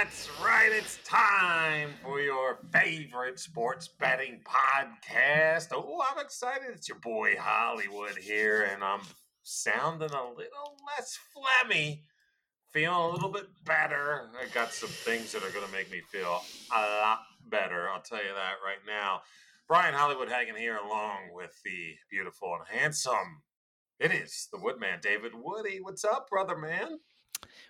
That's right. It's time for your favorite sports betting podcast. Oh, I'm excited. It's your boy Hollywood here, and I'm sounding a little less phlegmy, feeling a little bit better. I got some things that are going to make me feel a lot better. I'll tell you that right now. Brian Hollywood Hagen here, along with the beautiful and handsome. It is the Woodman, David Woody. What's up, brother man?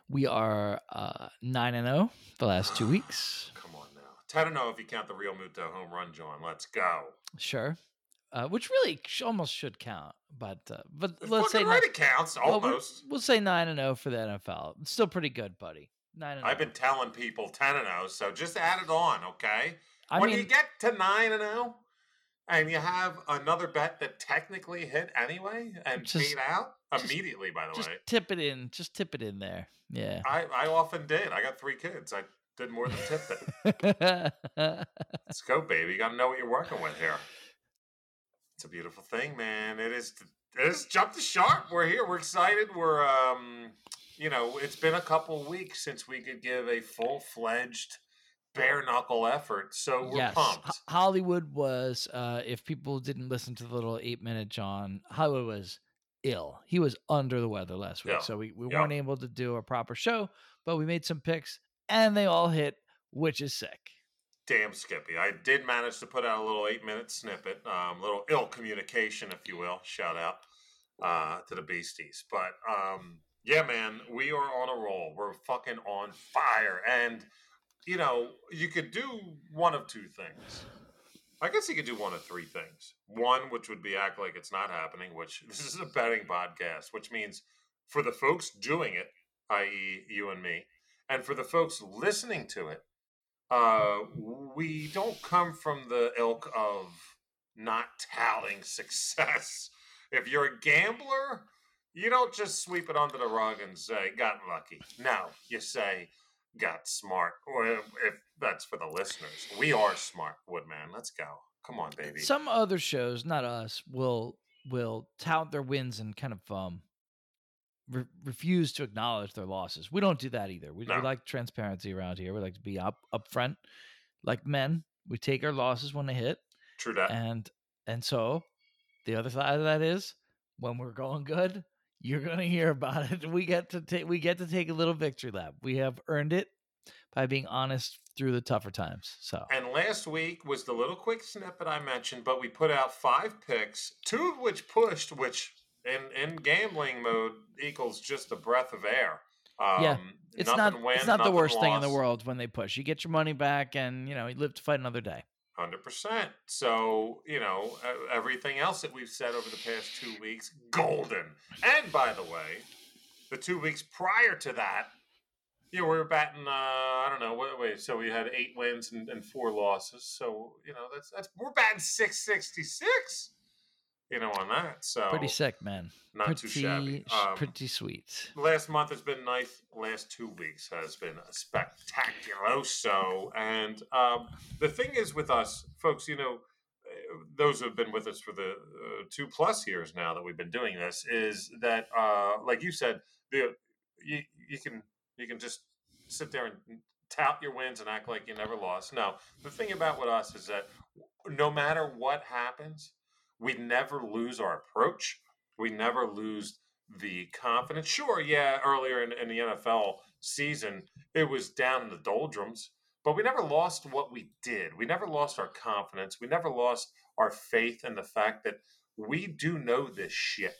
We are uh, nine and zero the last two weeks. Come on now, ten and zero if you count the Realmuto home run, John. Let's go. Sure, uh, which really sh- almost should count, but uh, but It's let's say right, nine, it counts well, we'll, almost. we'll say nine and zero for the NFL. It's still pretty good, buddy. Nine and I've been telling people ten and zero, so just add it on, okay? I when mean, you get to nine and zero, and you have another bet that technically hit anyway and Just- paid out just- immediately. By the just way, tip it in. Just tip it in there. Yeah. I, I often did. I got three kids. I did more than tip it. Let's go, baby. You got to know what you're working with here. It's a beautiful thing, man. It is. It is jump the shark. We're here. We're excited. We're um, you know, it's been a couple weeks since we could give a full fledged bare knuckle effort. So we're yes. pumped. Ho- Hollywood was. Uh, if people didn't listen to the little eight minute John, Hollywood was ill. He was under the weather last week, Yeah. so we, we Yeah. weren't able to do a proper show. But we made some picks, and they all hit, which is sick. Damn, Skippy. I did manage to put out a little eight minute snippet, um, little ill communication, if you will. Shout out uh, to the Beasties. But um, yeah, man, we are on a roll. We're fucking on fire. And, you know, you could do one of two things. I guess you could do one of three things. One, which would be act like it's not happening, which this is a betting podcast, which means for the folks doing it, i.e., you and me, and for the folks listening to it, uh, we don't come from the ilk of not touting success. If you're a gambler, you don't just sweep it under the rug and say, got lucky. No, you say, got smart. Or if that's for the listeners, we are smart, Woodman. Let's go. Come on, baby. Some other shows, not us, will will tout their wins and kind of um re- refuse to acknowledge their losses. We don't do that either. We, we like transparency around here. We like to be up upfront, like men. We take our losses when they hit, True that. and and so the other side of that is when we're going good, you're gonna hear about it. We get to take we get to take a little victory lap. We have earned it by being honest through the tougher times. So And last week was the little quick snippet I mentioned, but we put out five picks, two of which pushed, which in, in gambling mode equals just a breath of air. Um, Yeah, it's not win, it's not the worst thing in the world when they push. You get your money back, and you know you live to fight another day. Hundred percent. So you know everything else that we've said over the past two weeks, golden. And by the way, the two weeks prior to that, you know, we were batting. Uh, I don't know. Wait, wait. So we had eight wins and, and four losses. So you know that's that's we're batting six sixty six. You know, on that. So Pretty sick, man. not too pretty, shabby. Um, pretty sweet. last month has been nice. Last two weeks has been spectaculoso. And um, the thing is with us, folks, you know, those who have been with us for the uh, two plus years now that we've been doing this, is that, uh, like you said, the you, you can you can just sit there and tout your wins and act like you never lost. No, the thing about with us is that no matter what happens, we never lose our approach. We never lose the confidence. Sure, yeah, earlier in, in the NFL season, it was down in the doldrums, but we never lost what we did. We never lost our confidence. We never lost our faith in the fact that we do know this shit.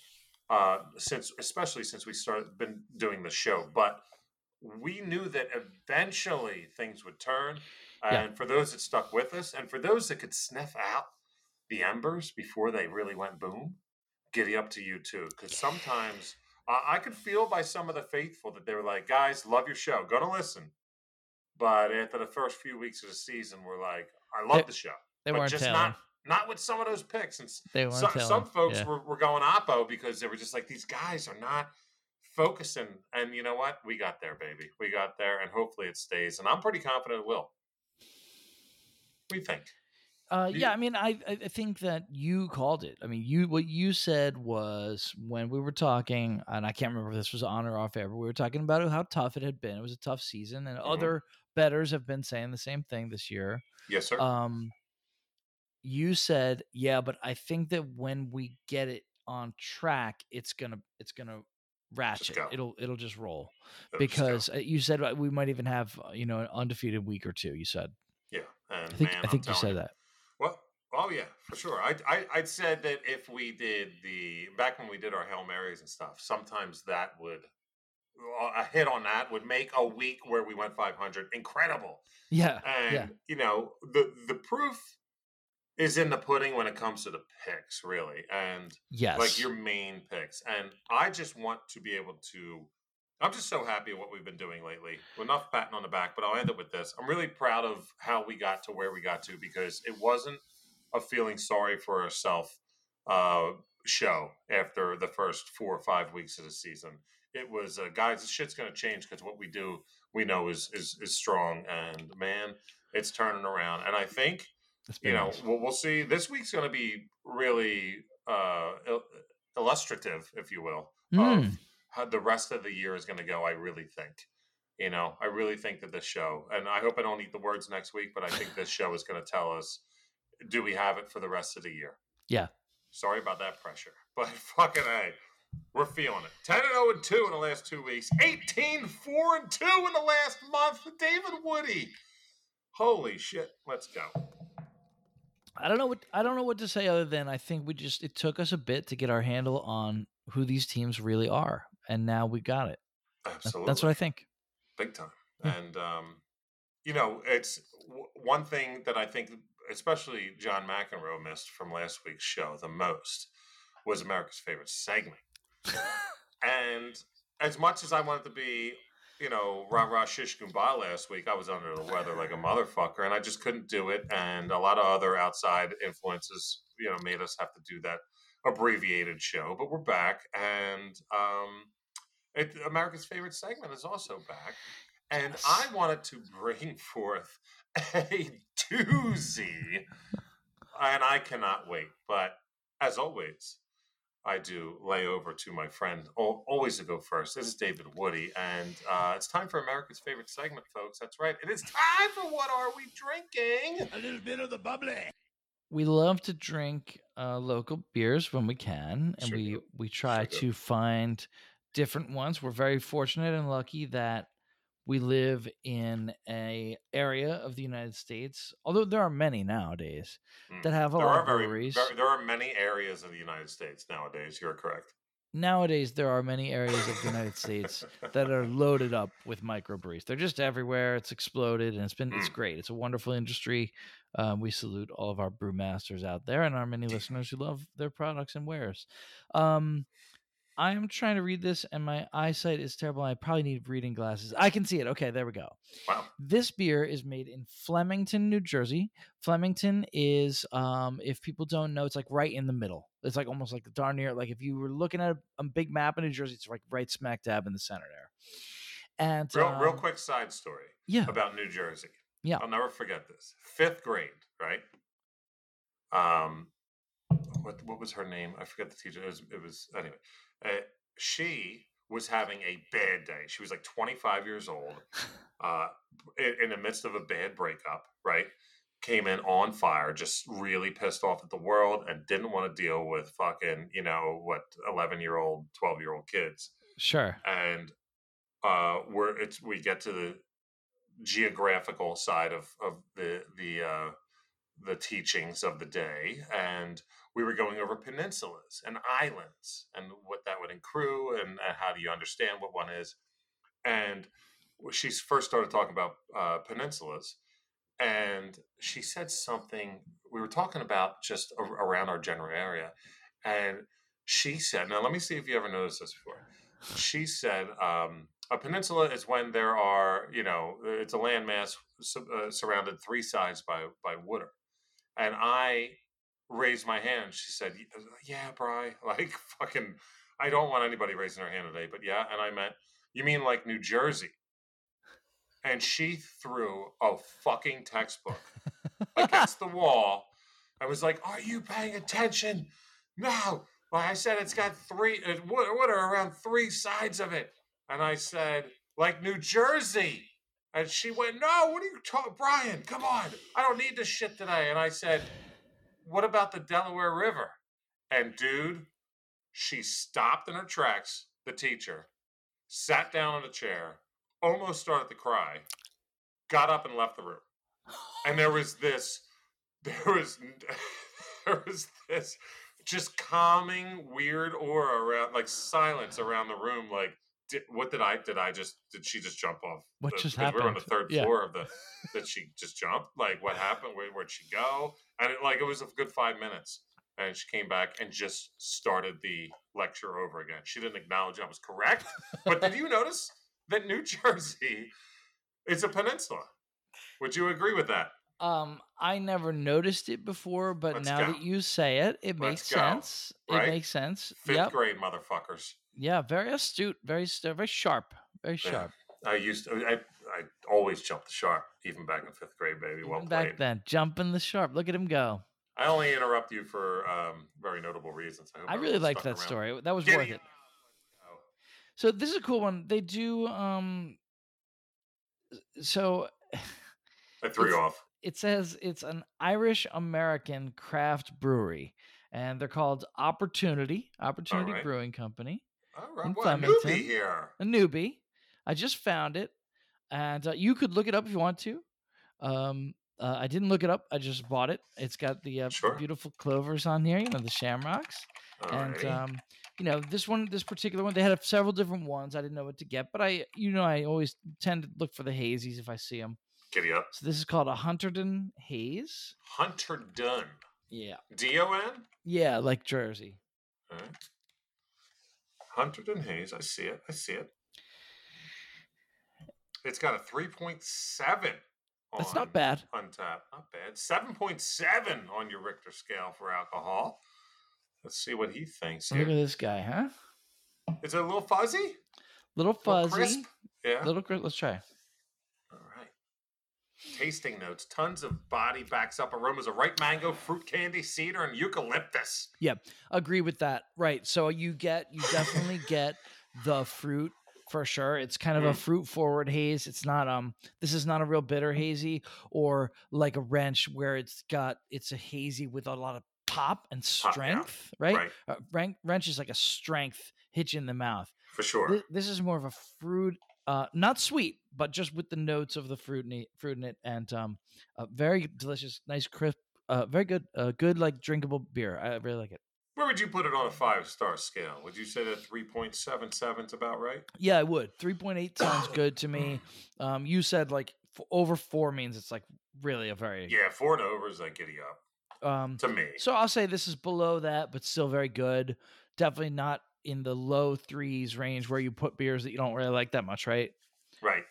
Uh, since, especially since we started been doing the show, but we knew that eventually things would turn. Yeah. And for those that stuck with us, and for those that could sniff out the embers before they really went boom, giddy up to you too. Because sometimes I I could feel by some of the faithful that they were like, guys, love your show, gonna listen. But after the first few weeks of the season, we're like, I love They- the show. They but weren't just telling. not not with some of those picks. And They weren't some, telling. some folks yeah. were, were going oppo because they were just like, these guys are not focusing. And you know what? We got there, baby. We got there, and hopefully it stays. And I'm pretty confident it will. We think? Uh, yeah, I mean, I I think that you called it. I mean, you what you said was when we were talking, and I can't remember if this was on or off air, but we were talking about how tough it had been. It was a tough season, and Mhm. other betters have been saying the same thing this year. Yes, sir. Um, you said, yeah, but I think that when we get it on track, it's gonna it's gonna ratchet. It'll it'll just roll It'll because uh, you said uh, we might even have uh, you know an undefeated week or two. You said. yeah, and I think man, I think you said that. Oh yeah, for sure. I, I I'd said that if we did the back when we did our hail marys and stuff, sometimes that would uh, a hit on that would make a week where we went 500 incredible. Yeah. And yeah. you know the the proof is in the pudding when it comes to the picks, really, and Yes. like your main picks. And I just want to be able to. I'm just so happy with what we've been doing lately. Enough patting on the back, but I'll end it with this. I'm really proud of how we got to where we got to because it wasn't a feeling sorry for ourselves uh, show after the first four or five weeks of the season. It was, uh, guys, this shit's going to change because what we do, we know is, is is strong, and man, it's turning around. And I think you know nice. we'll, we'll see this week's going to be really uh il- illustrative if you will Mm. of how the rest of the year is going to go i really think you know i really think that this show and i hope i don't eat the words next week but i think this show is going to tell us do we have it for the rest of the year Yeah. sorry about that pressure but fucking a we're feeling it 10 and 0 and 2 in the last two weeks 18 4 and 2 in the last month david woody holy shit let's go I don't know what I don't know what to say other than I think we just it took us a bit to get our handle on who these teams really are, and now we got it. Absolutely That's what I think. big time. Yeah. And um, you know, it's w- one thing that I think, especially John McEnroe missed from last week's show the most was America's favorite segment. And as much as I wanted to be, you know, rah rah shish kumbah last week, I was under the weather like a motherfucker, and I just couldn't do it. And a lot of other outside influences, you know, made us have to do that abbreviated show. But we're back, and um, it, America's favorite segment is also back. And I wanted to bring forth a doozy, and I cannot wait. But as always, I do lay over to my friend, always to go first. This is David Woody, and uh, it's time for America's favorite segment, folks. That's right. It is time for What Are We Drinking? A little bit of the bubbly. we love to drink uh, local beers when we can, and Sure we do. we try Sure do. to find different ones. We're very fortunate and lucky that we live in a area of the United States, although there are many nowadays Mm. that have a There lot are of very, breweries. very, there are many areas of the United States nowadays. You're correct. nowadays there are many areas of the United States that are loaded up with microbrews. They're just everywhere. It's exploded, and it's been it's Mm. great. It's a wonderful industry. Um, we salute all of our brewmasters out there and our many listeners who love their products and wares. Um, I am trying to read this, and my eyesight is terrible. I probably need reading glasses. I can see it. Okay, there we go. Wow. This beer is made in Flemington, New Jersey. Flemington is, um, if people don't know, it's like right in the middle. It's like almost like darn near, like if you were looking at a, a big map of New Jersey, it's like right smack dab in the center there. And Real, real um, quick side story yeah, about New Jersey. Yeah. I'll never forget this. Fifth grade, right? Um, what what was her name? I forget the teacher. It was, it was anyway. Uh, she was having a bad day. She was like 25 years old, uh, in, in the midst of a bad breakup, right? Came in on fire, just really pissed off at the world and didn't want to deal with fucking, you know, what 11 year old, 12 year old kids sure. and uh we're it's we get to the geographical side of of the the uh the teachings of the day and we were going over peninsulas and islands and what that would accrue and, and how do you understand what one is. And she first started talking about uh, peninsulas and she said something we were talking about just a- around our general area and she said now let me see if you ever noticed this before. She said um, a peninsula is when there are you know it's a landmass su- uh, surrounded three sides by by water. And i raised my hand she said yeah bry like fucking i don't want anybody raising their hand today but yeah and i meant you mean like new jersey and she threw a fucking textbook against the wall I was like are you paying attention no well, I said it's got three, uh, what, what are around three sides of it? And I said, like New Jersey. And she went, No, what are you talking? Brian, come on. I don't need this shit today. And I said, What about the Delaware River? And dude, she stopped in her tracks, the teacher, sat down on a chair, almost started to cry, got up and left the room. And there was this, there was, there was this just calming, weird aura around, like silence around the room. Like, did, what did I, did I just, did she just jump off? What the- just 'cause We were on the third Yeah. floor of the, did she just jump? Like, what happened? Where, where'd she go? And it, like, it was a good five minutes. And she came back and just started the lecture over again. She didn't acknowledge I was correct. But did you notice that New Jersey is a peninsula? Would you agree with that? Um, I never noticed it before, but Let's now go. that you say it, it Let's makes go, sense. right? It makes sense. Fifth Yep. grade motherfuckers. Yeah, very astute, very very sharp, very sharp. I used to, I, I always jumped the sharp, even back in fifth grade, baby. Well Even back then, jumping the sharp. Look at him go. I only interrupt you for um, very notable reasons. hope I really liked that around. story. That was Giddy worth it. up. Oh, So this is a cool one. They do um so I threw you off. it says it's an Irish American craft brewery and they're called Opportunity, Opportunity right. Brewing Company. All right, well, a newbie here. A newbie. I just found it and uh, you could look it up if you want to. Um uh, I didn't look it up. I just bought it. It's got the uh, Sure. beautiful clovers on here, you know, the shamrocks. and um, you know this one this particular one they had several different ones i didn't know what to get but i you know i always tend to look for the hazies if i see them Giddy up. so this is called a Hunterdon haze Hunterdon. Yeah D O N? yeah like jersey All right. Hunterdon Haze. I see it. I see it. It's got a 3.7 that's on not bad Untappd. Not bad. 7.7 on your Richter scale for alcohol. Let's see what he thinks look at this guy huh Is it a little fuzzy? little Little fuzzy crisp? Yeah. little crisp let's try. Tasting notes. Tons of body backs up aromas of ripe mango, fruit candy, cedar, and eucalyptus. Yeah, agree with that right so you get you definitely get the fruit for sure it's kind of a Mm. fruit forward haze it's not um this is not a real bitter hazy or like a wrench where it's got it's a hazy with a lot of pop and Pop, yeah. strength right, Right. Uh, wrench is like a strength hit you in the mouth For sure. Thi- this is more of a fruit uh not sweet but just with the notes of the fruit in it, fruit in it and um very delicious nice crisp uh very good uh good like drinkable beer i really like it Where would you put it on a five star scale? Would you say that 3.77 is about right? Yeah, I would. 3.8 sounds good to me. Um, you said like f- over four means it's like really a very. Yeah, four and over is like giddy up Um, to me. so I'll say this is below that, but still very good. Definitely not in the low threes range where you put beers that you don't really like that much, right? Right.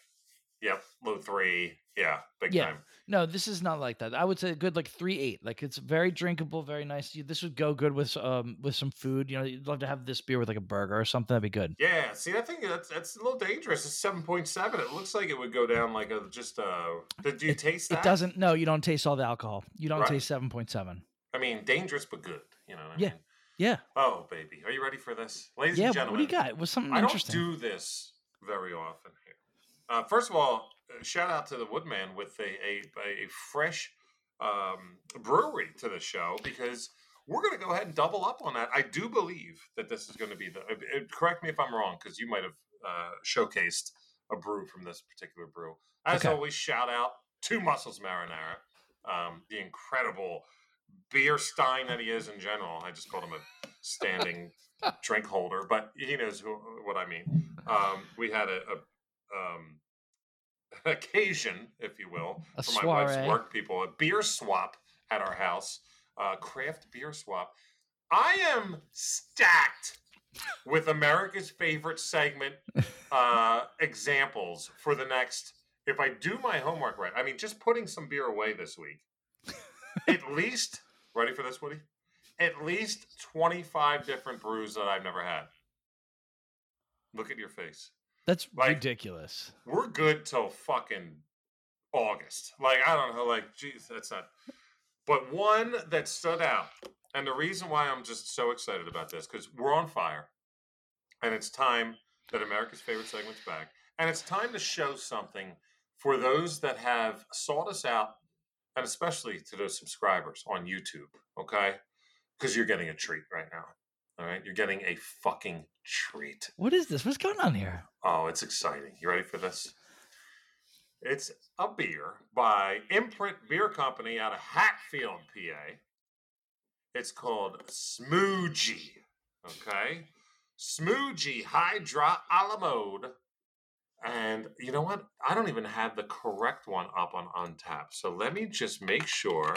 Yep. Low three. Yeah. Big Yeah. time. No, this is not like that. I would say good like three eight. Like it's very drinkable, very nice. This would go good with um with some food. You know, you'd love to have this beer with like a burger or something. That'd be good. Yeah. See, I think that's that's a little dangerous. It's seven point seven. It looks like it would go down like a just uh. Did you taste that? It doesn't. No, you don't taste all the alcohol. You don't Right. taste seven point seven. I mean, dangerous but good. You know. What I Yeah. Mean? Yeah. Oh, baby, are you ready for this, ladies Yeah. and What gentlemen? do you got? Was something interesting. I don't do this very often here. Uh, first of all, uh, shout out to the Woodman with a a, a fresh um, brewery to the show because we're going to go ahead and double up on that. I do believe that this is going to be the. uh, correct me if I'm wrong because you might have uh, showcased a brew from this particular brew. As Okay. always, shout out to Muscles Marinara, um, the incredible beer stein that he is in general. I just called him a standing drink holder, but he knows who, what I mean. Um, we had a, a um, an occasion, if you will, A for my wife's work people, a beer swap at our house, uh, craft beer swap. I am stacked with America's favorite segment uh, examples for the next. If I do my homework right, I mean, just putting some beer away this week. At least, ready for this, Woody? At least 25 different brews that I've never had. Look at your face. That's Like- ridiculous. We're good till fucking August. Like, I don't know, like, geez, that's not. But one that stood out, and the reason why I'm just so excited about this, because we're on fire, and it's time that America's favorite segment's back, and it's time to show something for those that have sought us out, and especially to those subscribers on YouTube, okay? Because you're getting a treat right now. All right, you're getting a fucking treat. What is this? What's going on here? Oh, it's exciting. You ready for this? It's a beer by Imprint Beer Company out of Hatfield, PA. It's called Schmoojee. Okay? Schmoojee Hydra a la mode. And you know what? I don't even have the correct one up on Untappd. So let me just make sure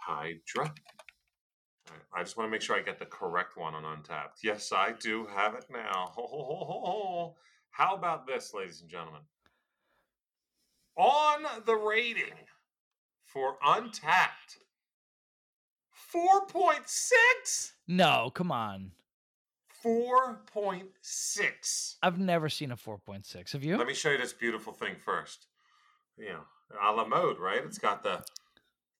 Hydra. I just want to make sure I get the correct one on Untappd. Yes, I do have it now. Ho, ho, ho, ho, ho. How about this, ladies and gentlemen? On the rating for Untappd, 4.6? No, come on. 4.6. I've never seen a 4.6. Have you? Let me show you this beautiful thing first. You know, a la mode, right? It's got the.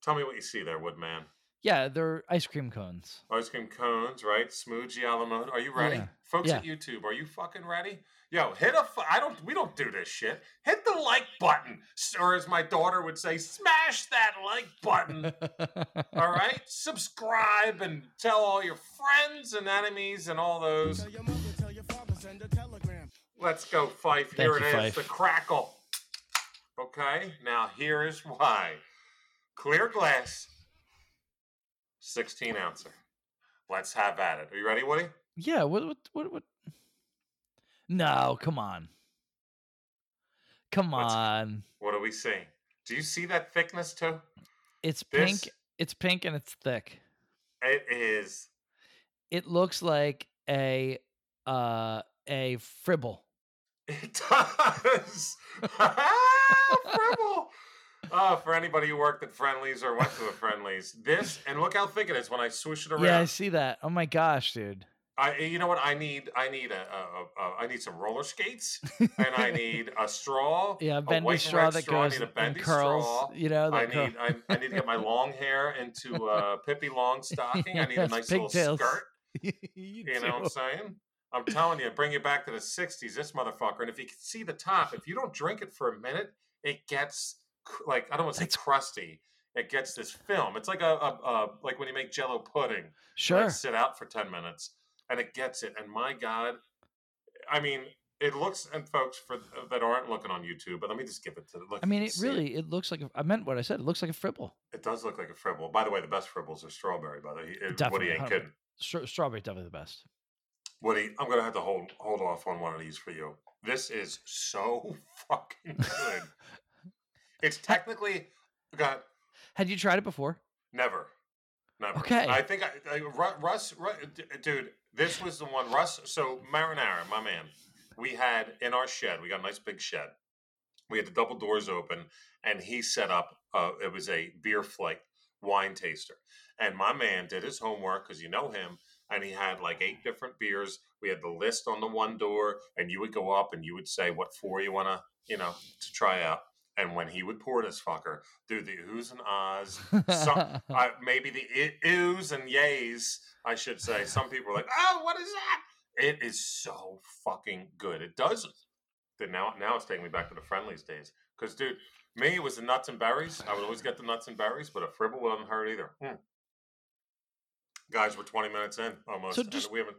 Tell me what you see there, Woodman. Yeah, they're ice cream cones. Ice cream cones, right? Smoothie a la mode. Are you ready, Yeah. folks Yeah. at YouTube? Are you fucking ready? Yo, hit a. Fu- I don't. We don't do this shit. Hit the like button, S- or as my daughter would say, smash that like button. all right, subscribe and tell all your friends and enemies and all those. Tell your mother, tell your father, send a telegram. Let's go, Fife. Here Thank it you, is, the crackle. Okay, now here is why. Clear glass, 16 ouncer. Let's have at it. Are you ready, Woody? yeah, what, what, what, what? No, come on. Come What's- on. What are we seeing? Do you see that thickness too? It's This- pink. It's pink and it's thick. It is. It looks like a uh a fribble. It does. Fribble. Oh, for anybody who worked at Friendly's or went to a Friendly's, this and look how thick it is when I swish it around. Yeah, I see that. Oh my gosh, dude. I, eh, you know what? I need, I need a, a, a, a I need some roller skates, and I need a straw. Yeah, a bendy straw that straw. I goes need a bendy curls. straw. You know, I curl- need, I, I need to get my long hair into a pippy Pippi Longstocking. I need a nice little skirt. you You know what I'm saying? I'm telling you, bring you back to the '60s. This motherfucker, and if you can see the top, if you don't drink it for a minute, it gets like I don't want to say crusty. It gets this film. It's like a, a, a like when you make Jello pudding. Sure. Sit out for 10 minutes and it gets it. And my God, I mean, it looks, and folks for that aren't looking on YouTube, but let me just give it to look. I mean, it really it looks like a, I meant what I said. It looks like a fribble. It, does look like a fribble. By the way, the best fribbles are strawberry, by the way. It- Woody ain't 100%. kidding. Stra- strawberry definitely the best. Woody, I'm going to have to hold hold off on one of these for you. This is so fucking good. it's technically, God, Had you tried it before? Never. Never. Okay. I think I, I Ru- Russ, dude, this was the one. Russ, so Marinara, my man, we had in our shed, we got a nice big shed. We had the double doors open, and he set up, uh, it was a beer flight wine taster. And my man did his homework because you know him, and he had like eight different beers. We had the list on the one door, and you would go up and you would say what four you want to, you know, to try out. And when he would pour this fucker, through the oohs and ahs, some, uh, maybe the oohs and yays, I should say. Some people are like, "Oh, what is that?" It is so fucking good. It does. Then now, now it's taking me back to the Friendly's days. Because, dude, me it was the nuts and berries. I would always get the nuts and berries, but a fribble wouldn't hurt either. Hmm. Guys, we're twenty minutes in almost, So just- we haven't.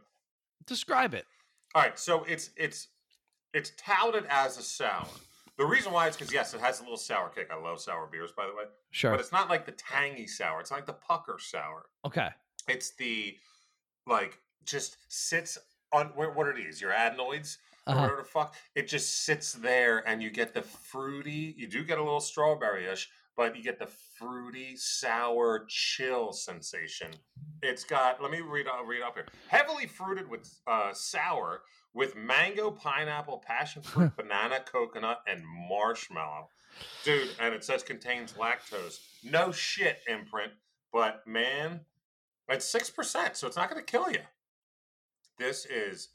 Describe it. All right, so it's it's it's touted as a sour. The reason why is because yes, it has a little sour kick. I love sour beers, by the way, Sure. but it's not like the tangy sour. It's not like the pucker sour. Okay. It's the like just sits on what what are these? Your adenoids or Uh-huh. whatever the fuck. It just sits there, and you get the fruity. You do get a little strawberry-ish, but you get the fruity, sour, chill sensation. It's got. Let me read. I'll read up here. Heavily fruited with uh, sour with mango, pineapple, passion fruit, banana, coconut, and marshmallow. Dude, and it says contains lactose. No shit, imprint. But man, it's six percent, so it's not going to kill you. This is,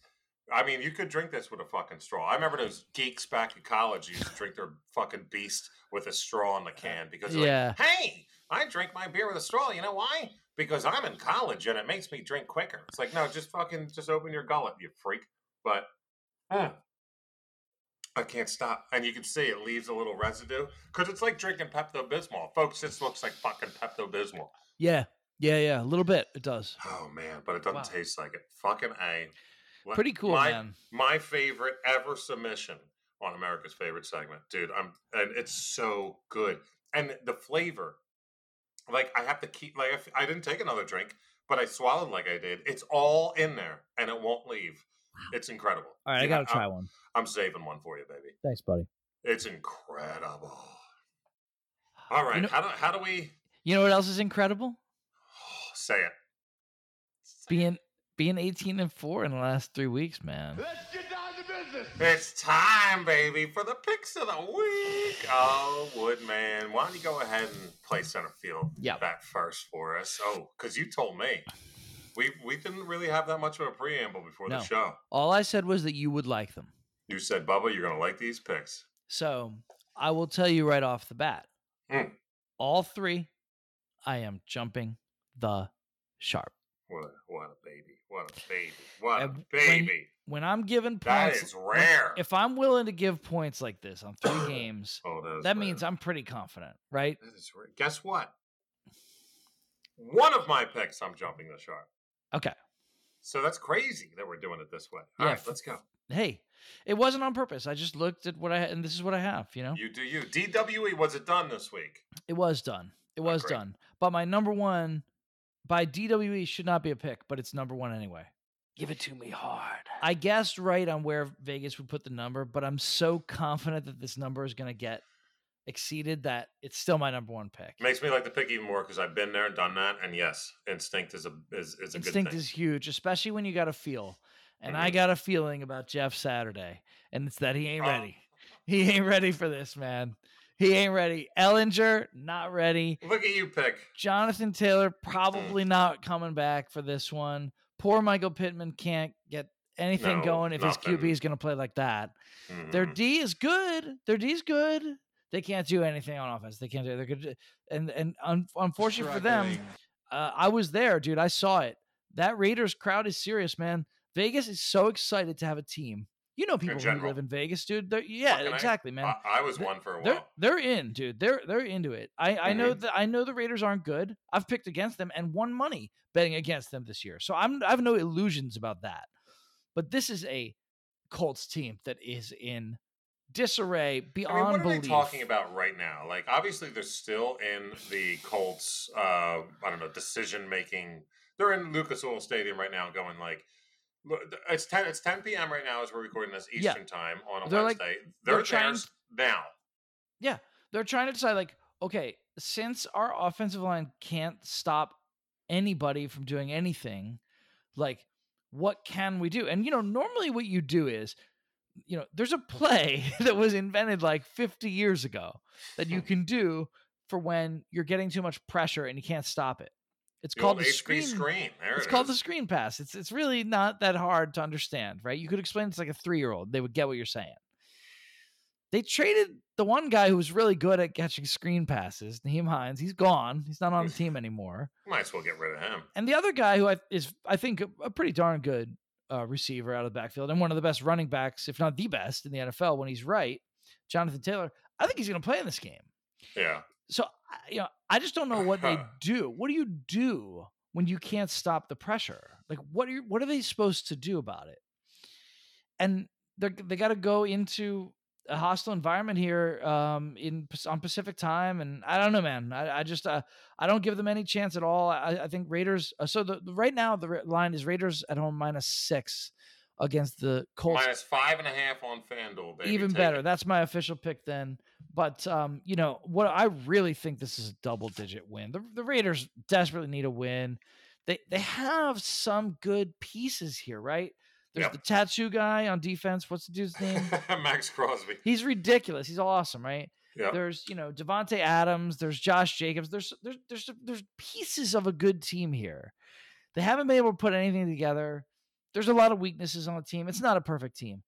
I mean, you could drink this with a fucking straw. I remember those geeks back in college used to drink their fucking beast with a straw in the uh, can because they're Yeah. like, hey, I drink my beer with a straw. You know why? Because I'm in college and it makes me drink quicker. It's like, no, just fucking, just open your gullet, you freak. But mm, I can't stop. And you can see it leaves a little residue because it's like drinking Pepto Bismol. Folks, this looks like fucking Pepto Bismol. Yeah, yeah, yeah. A little bit. It does. Oh, man. But it doesn't Wow. taste like it. Fucking A. Pretty cool, my, man. My favorite ever submission on America's favorite segment, dude. I'm and it's so good, and the flavor, like I have to keep. Like I didn't take another drink, but I swallowed like I did. It's all in there, and it won't leave. It's incredible. All right, I gotta try I'm, one. I'm saving one for you, baby. Thanks, buddy. It's incredible. All right, know- how do how do we You know what else is incredible? say it? Being being 18 and four in the last three weeks, man. Let's get down to business. It's time, baby, for the picks of the week. Oh, Woodman, why don't you go ahead and play center field Yep. that first for us? Oh, because you told me we we didn't really have that much of a preamble before No. the show. All I said was that you would like them. You said, Bubba, you're gonna like these picks. So I will tell you right off the bat. Mm. All three, I am jumping the sharp. What a, what a baby! What a baby! What a when- baby! When I'm giving That points, is when- rare. If I'm willing to give points like this on three games, oh, that, is that means I'm pretty confident, right? That is rare. Guess what? One of my picks, I'm jumping the shark. Okay. So that's crazy that we're doing it this way. Yeah, All right, let's go. Hey, it wasn't on purpose. I just looked at what I had, and this is what I have. You know, You do you. DWE, was it done this week? it was done. It Oh, was great. done. But my number one by DWE should not be a pick, but it's number one anyway. Give it to me hard. I guessed right on where Vegas would put the number, but I'm so confident that this number is going to get exceeded that it's still my number one pick. Makes me like the pick even more because I've been there and done that. And yes, instinct is a is, is a Instinct good thing. Instinct is huge, especially when you got a feel. And I Mhm. got a feeling about Jeff Saturday, and it's that he ain't Oh. ready. He ain't ready for this, man. He ain't ready. Ehlinger, not ready. Look at you, pick. Jonathan Taylor, probably not coming back for this one. Poor Michael Pittman can't get anything No, going if his. QB is going to play like that. Their Mhm. D is good. Their D is good. They can't do anything on offense. They can't do. They're good. And and un, unfortunately for them, uh, I was there, dude. I saw it. That Raiders crowd is serious, man. Vegas is so excited to have a team. You know people who live in Vegas, dude. They're, yeah, Fucking exactly, man. I, I was Th- one for a They're while. they're in, dude. They're they're into it. I I know Mhm. that I know the Raiders aren't good. I've picked against them and won money betting against them this year. So I'm I have no illusions about that. But this is a Colts team that is in disarray beyond I mean, what are belief. they talking about right now? Like, obviously, they're still in the Colts. Uh, I don't know decision making. They're in Lucas Oil Stadium right now, going like, it's ten. It's ten p.m. right now as we're recording this Yeah. Eastern time on a They're like- Wednesday. they're they're trying now. They're trying to decide like, okay, since our offensive line can't stop anybody from doing anything, like what can we do? And you know, normally what you do is you know, there's a play that was invented like 50 years ago that Hmm. you can do for when you're getting too much pressure and you can't stop it. It's The called the screen. screen. It's it called the screen pass. It's it's really not that hard to understand, right? You could explain it to like a three year old; they would get what you're saying. They traded the one guy who was really good at catching screen passes, Nyheim Hines. He's gone. He's not on the team anymore. Might as well get rid of him. And the other guy who I, is, I think, a, a pretty darn good uh, receiver out of the backfield and one of the best running backs, if not the best, in the NFL when he's right, Jonathan Taylor. I think he's going to play in this game. Yeah. So you know, I just don't know what they do. What do you do when you can't stop the pressure? Like, what are you, what are they supposed to do about it? And they they got to go into a hostile environment here um, in on Pacific time, and I don't know, man. I, I just uh, I don't give them any chance at all. I, I think Raiders. Uh, so the, right now the line is Raiders at home minus six against the Colts Minus five and a half on FanDuel, baby. even Take better. it. That's my official pick then. But um, you know what? I really think this is a double-digit win. The, the Raiders desperately need a win. They they have some good pieces here, right? There's Yep. the tattoo guy on defense. What's the dude's name? Maxx Crosby. He's ridiculous. He's awesome, right? Yeah. There's you know Davante Adams. There's Josh Jacobs. There's there's there's there's pieces of a good team here. They haven't been able to put anything together. There's a lot of weaknesses on the team. It's not a perfect team.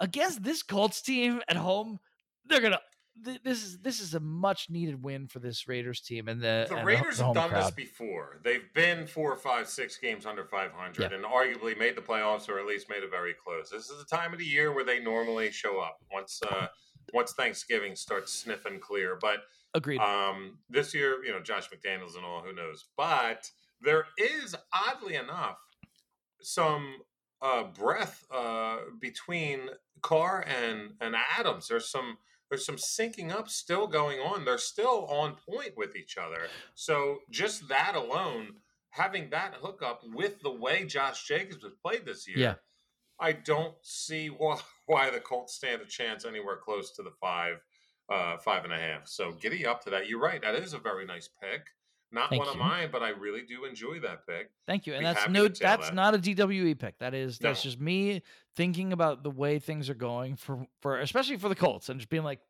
Against this Colts team at home, they're gonna th- this is this is a much needed win for this Raiders team and the the and Raiders the have done this before. They've been four, five, six games under 500 Yeah. and arguably made the playoffs or at least made it very close. This is the time of the year where they normally show up once uh, once Thanksgiving starts sniffing clear. But Agreed. um, this year, you know, Josh McDaniels and all, who knows? But there is, oddly enough, some uh, breath uh, between Carr and and Adams. There's some there's some syncing up still going on. They're still on point with each other. So just that alone, having that hookup with the way Josh Jacobs has played this year, Yeah. I don't see why, why the Colts stand a chance anywhere close to the five, uh, five and a half. So giddy up to that. You're right. That is a very nice pick. Not Thank one of mine, but I really do enjoy that pick. Thank you. And be that's no that's that. not a DWE pick. That is that's No. just me thinking about the way things are going for for especially for the Colts and just being like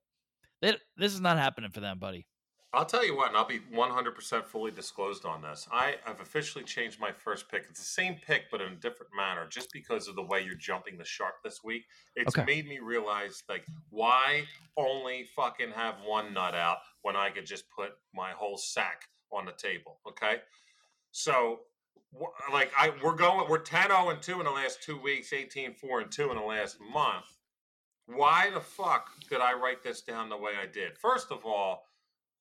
"Th- this is not happening for them, buddy. I'll tell you what, and I'll be 100% fully disclosed on this. I have officially changed my first pick. It's the same pick, but in a different manner, just because of the way you're jumping the shark this week. It's Okay. made me realize, like, why only fucking have one nut out when I could just put my whole sack on the table? Okay. So, like, I we're going, we're 10 0 and 2 in the last two weeks, 18 4 and 2 in the last month. Why the fuck did I write this down the way I did? First of all,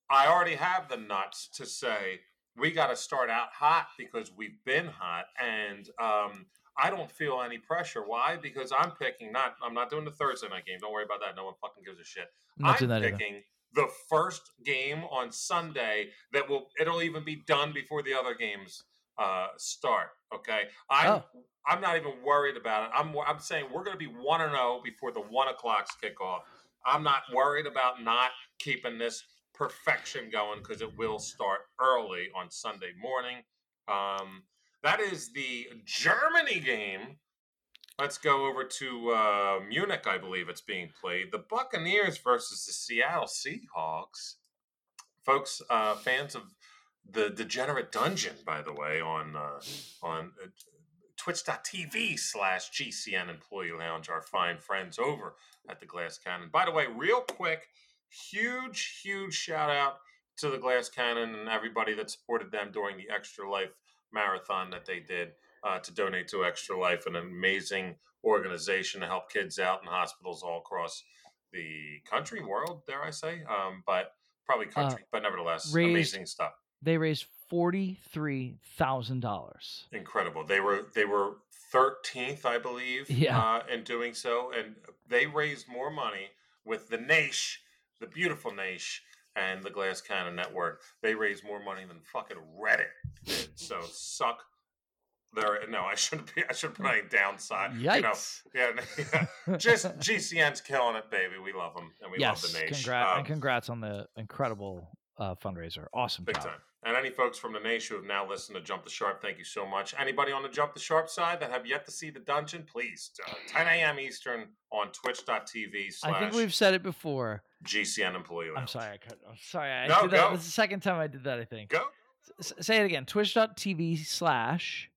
I already have the nuts to say we got to start out hot because we've been hot, and um, I don't feel any pressure. Why? Because I'm picking not. I'm not doing the Thursday night game. Don't worry about that. No one fucking gives a shit. I'm not I'm doing that either. The first game on Sunday that will. It'll even be done before the other games uh, start. Okay, I'm. Oh. I'm not even worried about it. I'm. I'm saying we're going to be one and zero before the one o'clocks kick off. I'm not worried about not keeping this perfection going because it will start early on Sunday morning. Um, that is the Germany game. Let's go over to uh, Munich, I believe it's being played. The Buccaneers versus the Seattle Seahawks. Folks, uh, fans of the Degenerate Dungeon, by the way, on uh, on uh, twitch.tv slash GCN Employee Lounge, our fine friends over at the Glass Cannon. By the way, real quick, huge, huge shout out to the Glass Cannon and everybody that supported them during the Extra Life marathon that they did uh, to donate to Extra Life, an amazing organization to help kids out in hospitals all across the country, world, dare I say, um, but probably country, but nevertheless, raised- amazing stuff. They raised forty three thousand dollars. incredible. They were they were 13th, I believe, Yeah. uh, in doing so, and they raised more money with the Naish, the beautiful Naish, and the Glass Cannon Network. They raised more money than fucking Reddit did. So suck. There, no, I shouldn't be. I should put any downside. You know, Yikes. yeah, yeah. Just GCN's killing it, baby. We love them, and we yes, love the nation. congrats Um, and congrats on the incredible uh, fundraiser. Awesome Big job. time. And any folks from the nation who have now listened to Jump the Sharp, thank you so much. Anybody on the Jump the Sharp side that have yet to see the dungeon, please, uh, 10 a.m. Eastern on twitch.tv slash I think we've said it before. GCN Employee Lounge. I'm sorry. I cut, I'm sorry. I No, did that. go. This the second time I did that. I think. Go S- say it again. Twitch.tv slash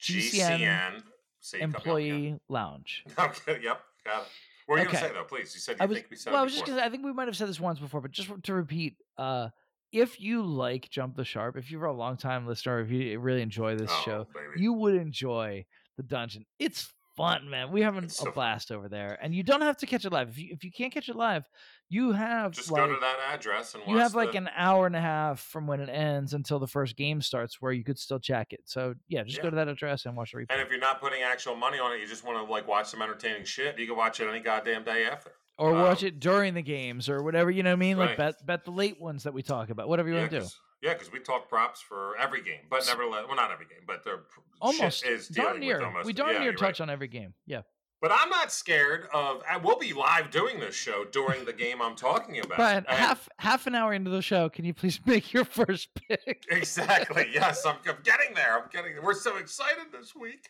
GCN GCN. See, you cut me off again. employee lounge. Okay, yep, got it. What were you gonna say, though, please? You said you I was think we said well. I was just because I think we might have said this once before, but just to repeat, uh, if you like Jump the Sharp, if you're a long time listener, if you really enjoy this Oh, show, baby. you would enjoy the dungeon. It's fun, man. We having a so fun. blast over there, and you don't have to catch it live. If you if you can't catch it live, you have Just like go to that address and you watch have like the- an hour and a half from when it ends until the first game starts, where you could still check it. So yeah, just Yeah. go to that address and watch the replay. And if you're not putting actual money on it, you just want to like watch some entertaining shit. You can watch it any goddamn day after. or watch um, it during the games or whatever you know what I mean. Like bet bet the late ones that we talk about, whatever you yeah, want to do Yeah, because we talk props for every game, but nevertheless, well, not every game, but the Almost is darn near. we darn yeah, near touch right. on every game. Yeah, But I'm not scared of. We'll be live doing this show during the game I'm talking about. Brian. And- Half half an hour into the show, can you please make your first pick? Exactly. Yes, I'm, I'm getting there. I'm getting there. We're so excited this week.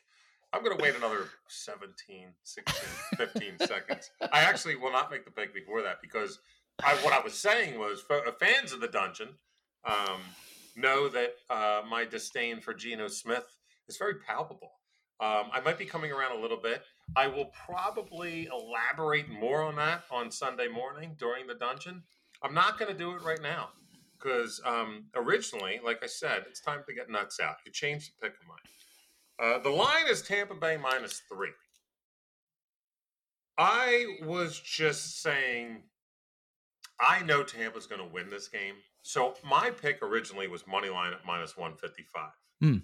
I'm going to wait another 17, 16, 15 seconds. I actually will not make the pick before that because I, what I was saying was uh, fans of the dungeon um, know that uh, my disdain for Geno Smith is very palpable. Um, I might be coming around a little bit. I will probably elaborate more on that on Sunday morning during the dungeon. I'm not going to do it right now because um, originally, like I said, it's time to get nuts out. You change the pick of mine. Uh, the line is Tampa Bay minus three. I was just saying, I know Tampa's going to win this game. So my pick originally was money line at minus 155. Hmm.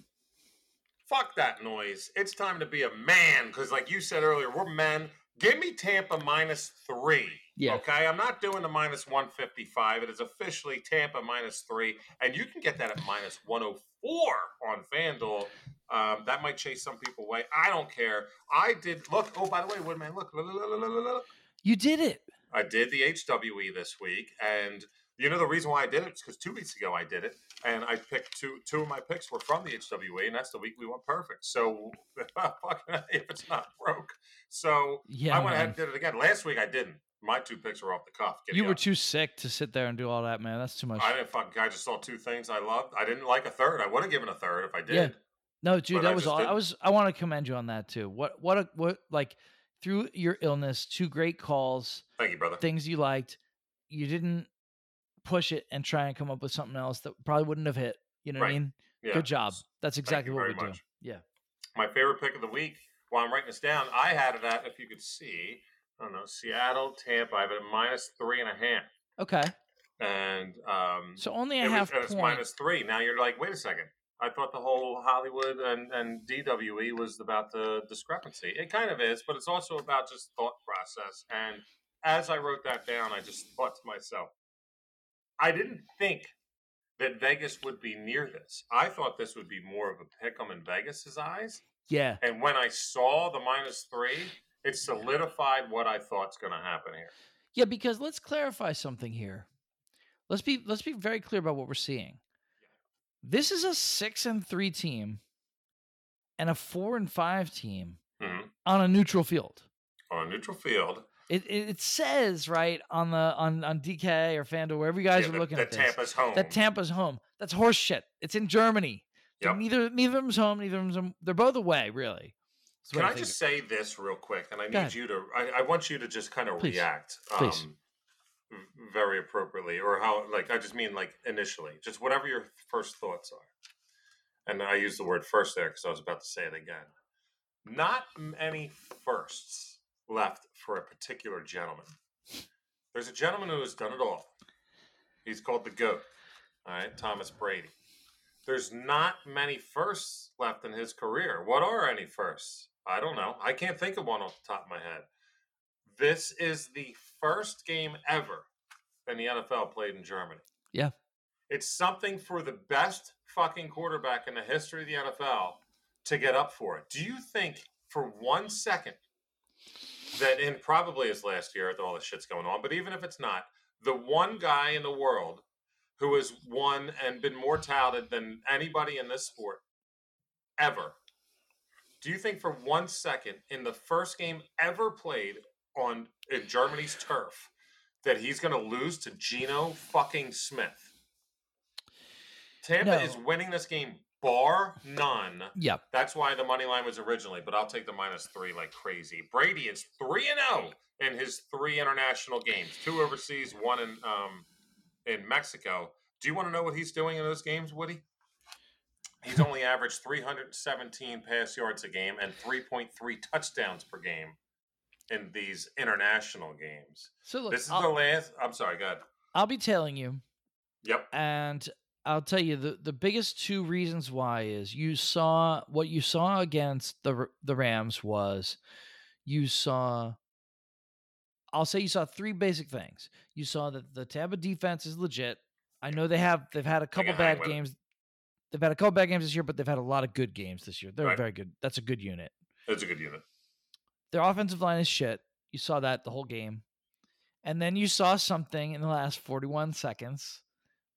Fuck that noise. It's time to be a man because, like you said earlier, we're men. Give me Tampa minus three. Yeah. Okay. I'm not doing the minus 155. It is officially Tampa minus three. And you can get that at minus 104 on FanDuel. Um, that might chase some people away. I don't care. I did look. Oh, by the way, Woodman, look. look. You did it. I did the HWE this week, and you know the reason why I did it is because two weeks ago I did it, and I picked two. Two of my picks were from the HWE, and that's the week we went perfect. So, if it's not broke, so Yeah. I went ahead and did it again. Last week I didn't. My two picks were off the cuff. You were up. too sick to sit there and do all that, man. That's too much. I didn't fucking. I just saw two things I loved. I didn't like a third. I would have given a third if I did. Yeah. No, dude, But that I was all. I didn't. was. I want to commend you on that too. What? What? A, what? Like through your illness, two great calls, Thank you, brother. things you liked. You didn't push it and try and come up with something else that probably wouldn't have hit. You know what I mean? Yeah. Good job. That's exactly what we do. Yeah. My favorite pick of the week. While I'm writing this down, I had it at if you could see. I don't know Seattle, Tampa. I have it at minus three and a half, Okay. and um, So only a it was- half it's minus three. Now you're like, wait a second. I thought the whole Hollywood and, and DWE was about the discrepancy. It kind of is, but it's also about just thought process. And as I wrote that down, I just thought to myself, I didn't think that Vegas would be near this. I thought this would be more of a pick 'em in Vegas's eyes. yeah. And when I saw the minus three, it solidified what I thought's going to happen here. Yeah, because let's clarify something here. Let's be let's be very clear about what we're seeing. This is a six and three team and a four and five team hmm on a neutral field. On a neutral field, It, it it says right on the on on DK or FanDuel wherever you guys yeah, are that- looking that at this Tampa's home. that Tampa's home. That's horse shit. It's in Germany. So Yep. Neither neither of them's home. Neither of them's home. they're both away. Really. Can I just say this real quick? And I Go need ahead. you to, I, I want you to just kind of Please. react Please. um, v- very appropriately, or how, like, I just mean like initially, just whatever your first thoughts are. And I use the word first there because I was about to say it again. Not many firsts left for a particular gentleman. There's a gentleman who has done it all. He's called the GOAT, all right, Thomas Brady. There's not many firsts left in his career. What are any firsts? I don't know. I can't think of one off the top of my head. This is the first game ever in the NFL played in Germany. Yeah. It's something for the best fucking quarterback in the history of the NFL to get up for it. Do you think for one second that in probably his last year with all the shit's going on, but even if it's not, the one guy in the world who has won and been more touted than anybody in this sport ever. Do you think for one second in the first game ever played on in Germany's turf that he's going to lose to Geno fucking Smith? Tampa No. is winning this game bar none. Yep. That's why the money line was originally, but I'll take the minus three like crazy. Brady is three and zero in his three international games, two overseas, one in um in Mexico. Do you want to know what he's doing in those games, Woody? He's only averaged 317 pass yards a game and 3.3 touchdowns per game in these international games. So look, this is I'll, the last. I'm sorry, go ahead. I'll be telling you, Yep. and I'll tell you the the biggest two reasons why is you saw what you saw against the the Rams was you saw. I'll say you saw three basic things. You saw that the Tampa defense is legit. I know they have they've had a couple bad games. They've had a couple bad games this year, but they've had a lot of good games this year. They're Right. very good. That's a good unit. It's a good unit. Their offensive line is shit. You saw that the whole game. And then you saw something in the last 41 seconds,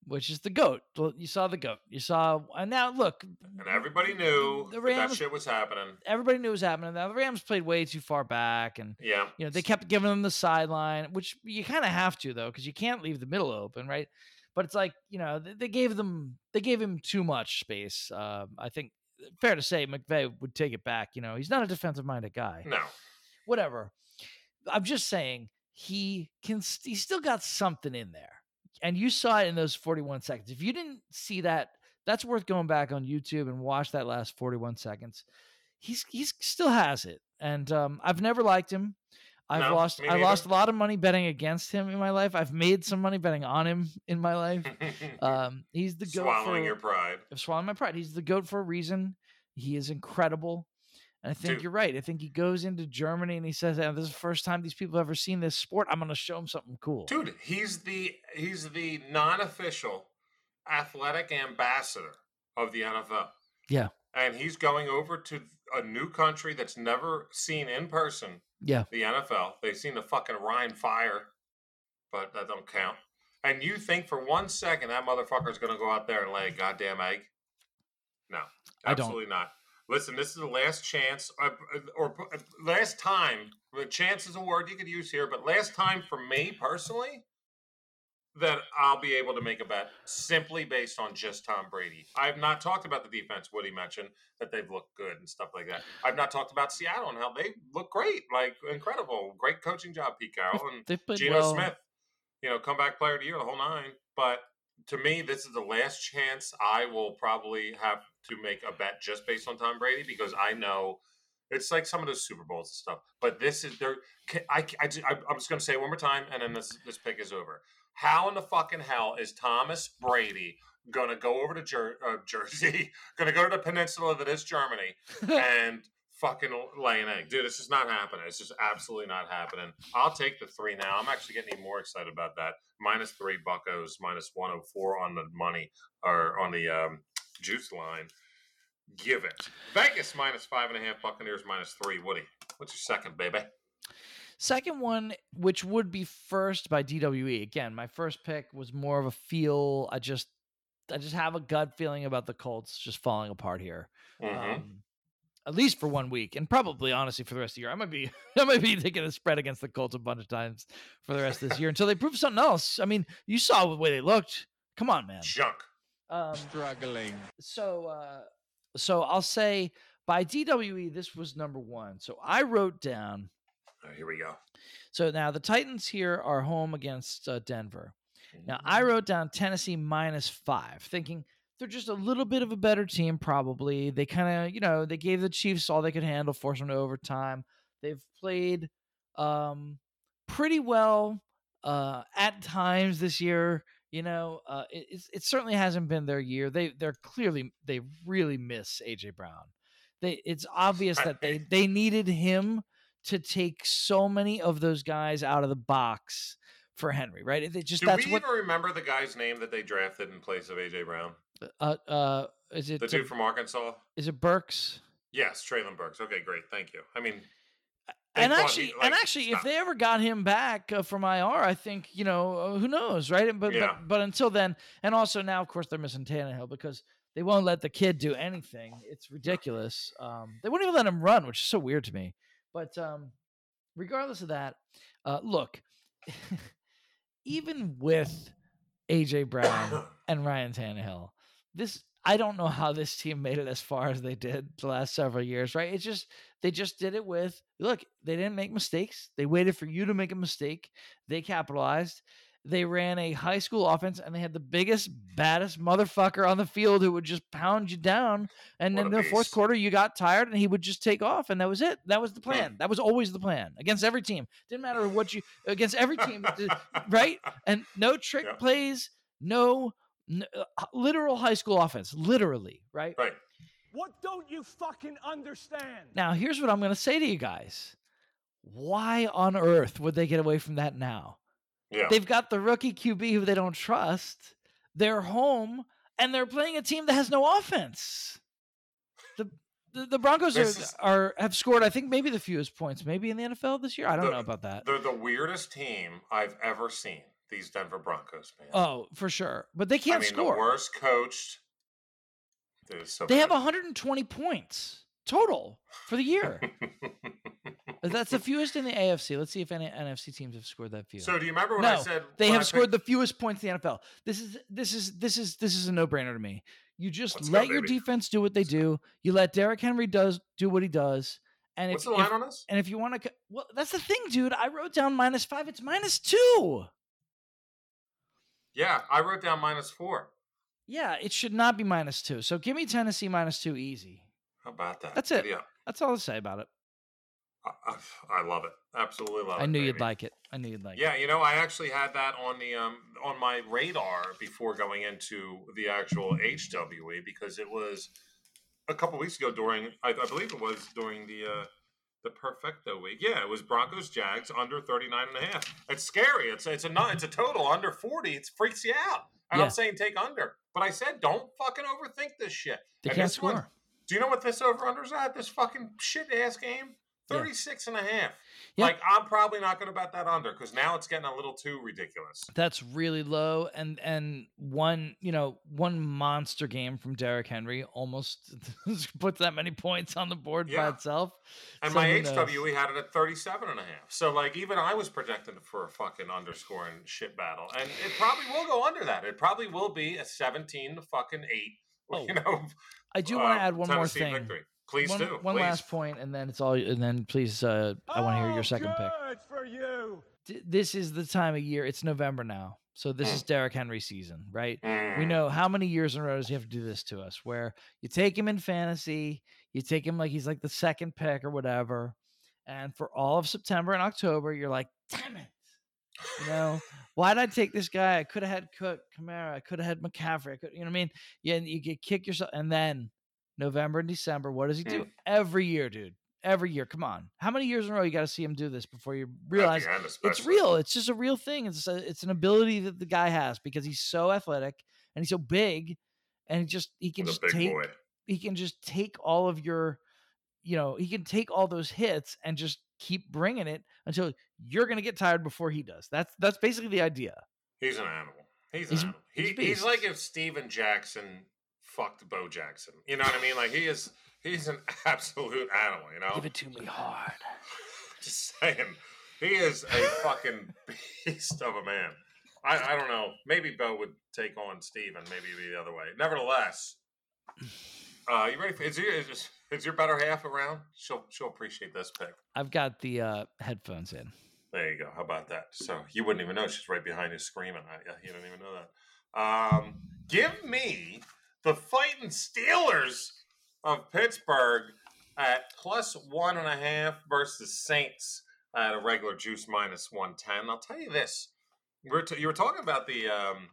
which is the GOAT. You saw the GOAT. You saw, and now look, And everybody knew The that, that shit was happening. everybody knew it was happening. Now, the Rams played way too far back, and, Yeah. you know, they kept giving them the sideline, which you kind of have to, though, because you can't leave the middle open, right? But it's like, you know, they, they gave them, they gave him too much space. Uh, I think fair to say McVay would take it back. You know, he's not a defensive minded guy. No. Whatever. I'm just saying he can. He's still got something in there, and you saw it in those 41 seconds. If you didn't see that, that's worth going back on YouTube and watch that last 41 seconds. He's he's still has it, and um, I've never liked him. I've No, lost I lost a lot of money betting against him in my life. I've made some money betting on him in my life. Um, he's the goat Swallowing for, your pride. swallowing my pride. He's the goat for a reason. He is incredible. And I think Dude. you're right. I think he goes into Germany and he says, "Oh, "This is the first time these people have ever seen this sport. I'm going to show them something cool." Dude, he's the he's the non-official athletic ambassador of the NFL. Yeah. And he's going over to a new country that's never seen in person Yeah. the NFL. They've seen the fucking Rhein Fire, but that don't count. And you think for one second that motherfucker is going to go out there and lay a goddamn egg? No, I don't. absolutely not. Listen, this is the last chance, uh, uh, or last time. Chance is a word you could use here, but last time for me personally, that I'll be able to make a bet simply based on just Tom Brady. I've not talked about the defense. Woody mentioned that they've looked good and stuff like that. I've not talked about Seattle and how they look great, like incredible, great coaching job, Pete Carroll and Geno well. Smith. You know, comeback player of the year, the whole nine. But to me, this is the last chance I will probably have to make a bet just based on Tom Brady because I know it's like some of those Super Bowls and stuff. But this is there. I, I, I'm just going to say it one more time, and then this this pick is over. How in the fucking hell is Thomas Brady going to go over to Jer- uh, Jersey, going to go to the peninsula that is Germany, and fucking lay an egg. Dude, it's just not happening. It's just absolutely not happening. I'll take the three now. I'm actually getting even more excited about that. Minus three Buckos, minus 104 on the money or on the um, juice line. Give it. Vegas minus five and a half, Buccaneers minus three. Woody, what's your second, baby? Second one, which would be first by DWE. Again, my first pick was more of a feel. I just, I just have a gut feeling about the Colts just falling apart here. Mhm. um, at least for one week, and probably honestly for the rest of the year. I might be I might be taking a spread against the Colts a bunch of times for the rest of this year until they prove something else. I mean, you saw the way they looked. Come on, man. Junk. Um, Struggling. so uh, so I'll say by DWE this was number one. So I wrote down. Oh, here we go. So now the Titans here are home against uh, Denver. Now I wrote down Tennessee minus five, thinking they're just a little bit of a better team. Probably they kind of you know they gave the Chiefs all they could handle, forced them to overtime. They've played um, pretty well uh, at times this year. You know, uh, it, it certainly hasn't been their year. They they're clearly they really miss AJ Brown. They it's obvious that they they needed him to take so many of those guys out of the box for Henry. Right? It just Do that's we what even remember the guy's name that they drafted in place of AJ Brown? Uh uh is it The dude from Arkansas? is it Burks? Yes, Treylon Burks. Okay, great. Thank you. I mean, and actually, he- and like, actually, if they ever got him back uh, from IR, I think you know uh, who knows, right? But Yeah. but but until then, and also now, of course, they're missing Tannehill because they won't let the kid do anything. It's ridiculous. Um, they won't even let him run, which is so weird to me. But um, regardless of that, uh, look, even with AJ Brown and Ryan Tannehill. This I don't know how this team made it as far as they did the last several years, right? It's just they just did it with look, they didn't make mistakes. They waited for you to make a mistake. They capitalized. They ran a high school offense and they had the biggest, baddest motherfucker on the field who would just pound you down. And What a the fourth quarter, you got tired and he would just take off. And that was it. That was the plan. That was always the plan against every team. Didn't matter what you, against every team, right? And no trick Yeah. plays, no, Uh, literal high school offense, literally, right? Right. What don't you fucking understand? Now, here's what I'm going to say to you guys. Why on earth would they get away from that now? Yeah. They've got the rookie QB who they don't trust. They're home and they're playing a team that has no offense. The the, the Broncos are, is- are have scored, I think, maybe the fewest points, maybe in the NFL this year. I don't The- know about that. They're the weirdest team I've ever seen. These Denver Broncos, man. Oh, for sure. But they can't I mean, score. the worst coached. So They have 120 points total for the year. That's the fewest in the AFC. Let's see if any NFC teams have scored that few. so, do you remember when I said they have I scored picked- the fewest points in the NFL. This is this is this is this is a no brainer to me. You just Let's go, your baby. defense do what they do. You let Derrick Henry does do what he does. And What's if, the line if- on this? and if you want to, well, that's the thing, dude. I wrote down minus five. It's minus two. Yeah, I wrote down minus four. Yeah, it should not be minus two. So give me Tennessee minus two easy. How about that? That's it. Yeah, That's all to say about it. I, I, I love it. Absolutely love it. I knew you'd like it. I knew you'd like it. Yeah, you know, I actually had that on the um on my radar before going into the actual HWE because it was a couple weeks ago during I, I believe it was during the uh the perfecto week. Yeah, it was Broncos Jags under 39 and a half. It's scary. It's it's a it's a total under 40. It freaks you out. And Yeah. I'm saying take under. But I said don't fucking overthink this shit. They And can't this one- do you know what this over under's at? This fucking shit ass game? Yeah. 36 and a half. Yeah. Like I'm probably not going to bet that under because now it's getting a little too ridiculous. That's really low, and and one you know one monster game from Derrick Henry almost puts that many points on the board by itself. And So my? HWE had it at 37 and a half. So like even I was projecting for a fucking underscoring shit battle. And it probably will go under that. It probably will be a 17 to fucking 8. Oh, you know, I do want uh, to add one more thing. Victory. Please one, do. one please. last point, and then it's all. And then please, uh, I want to hear your Oh, second pick. Good for you. D- This is the time of year. It's November now, so this Mm. is Derrick Henry season, right? We Mm. know how many years in a row does he have to do this to us, where you take him in fantasy, you take him like he's like the second pick or whatever, and for all of September and October, you're like, damn it, you know, why did I take this guy? I could have had Cook, Kamara, I could have had McCaffrey, I could, you know what I mean? Yeah, and you get kick yourself, and then November and December, what does he do? Mm. Every year, dude. Every year, come on. How many years in a row you got to see him do this before you realize it's real. It's just a real thing. It's a, it's an ability that the guy has because he's so athletic and he's so big, and he just he can just take boy. he can just take all of your, you know, he can take all those hits and just keep bringing it until you're gonna get tired before he does. That's that's basically the idea. He's an animal. He's an animal. he's He, he's beast. like if Steven Jackson fucked Bo Jackson. You know what I mean? Like he is he's an absolute animal, you know? Give it to me hard. Just saying. He is a fucking beast of a man. I, I don't know. Maybe Bo would take on Steven. Maybe it'd be the other way. Nevertheless, uh, you ready for is your is, is your better half around? She'll she'll appreciate this pick. I've got the uh, headphones in. There you go. How about that? So you wouldn't even know she's right behind you screaming at you. You don't even know that. Um, give me the fighting Steelers of Pittsburgh at plus one and a half versus Saints at a regular juice minus one ten. I'll tell you this: we're t- you were talking about the um,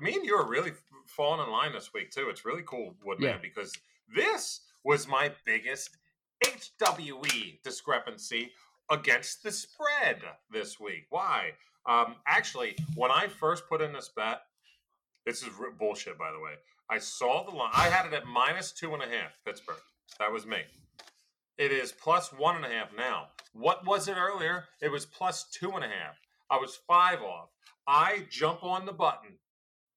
me and you are really falling in line this week too. It's really cool, Woodman, Yeah. because this was my biggest HWE discrepancy against the spread this week. Why? Um, actually, when I first put in this bet, this is r- bullshit, by the way. I saw the line. I had it at minus two and a half, Pittsburgh. That was me. It is plus one and a half now. What was it earlier? It was plus two and a half. I was five off. I jump on the button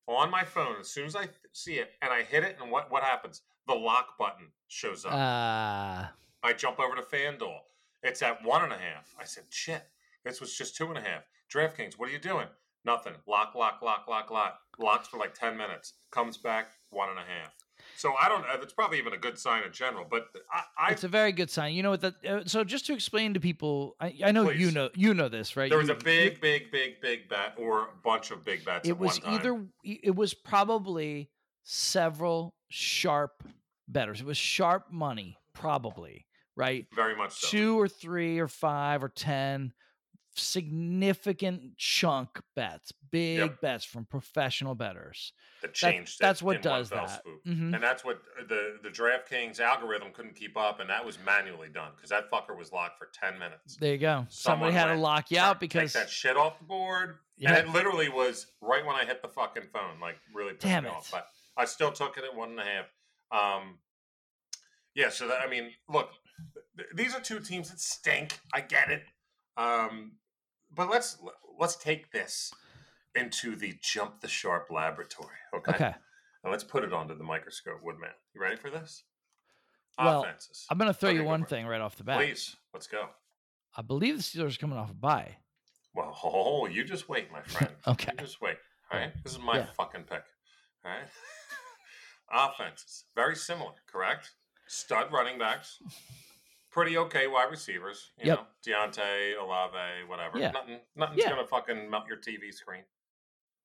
on my phone as soon as I th- see it, and I hit it, and what, what happens? The lock button shows up. Uh, I jump over to FanDuel. It's at one and a half. I said, shit, this was just two and a half. DraftKings, what are you doing? Nothing. Lock, lock, lock, lock, lock. Locks for like 10 minutes. Comes back, one and a half. So I don't, it's probably even a good sign in general, but I, I it's a very good sign. You know what? That uh, so just to explain to people, I, I know you know you know this, right? there was You- a big, big, big, big bet or a bunch of big bets it at was either it was probably several sharp betters. It was sharp money, probably right. Very much so. Two or three or five or ten significant chunk bets, big Yep. bets from professional betters. that That- changed it that's what does that. Mhm. And that's what the, the DraftKings algorithm couldn't keep up, and that was manually done because that fucker was locked for 10 minutes. There you go. Somebody Someone had to lock you out because that shit off the board. Yeah. And it literally was right when I hit the fucking phone, like really pissed Damn me it. off. But I still took it at one and a half. Um, yeah, so that, I mean, look, th- these are two teams that stink. I get it. Um, but let's let's take this into the jump the sharp laboratory. Okay. okay. And let's put it onto the microscope, Woodman. You ready for this? Well, Offenses. I'm going to throw Okay, you one thing right off the bat. Please, let's go. I believe the Steelers are coming off a bye. Well, oh, you just wait, my friend. Okay. You just wait. All right. This is my Yeah. fucking pick. All right. offenses. Very similar, correct? Stud running backs. Pretty okay wide receivers. You Yep. know, Diontae, Olave, whatever. Yeah. Nothing nothing's Yeah. gonna fucking melt your TV screen.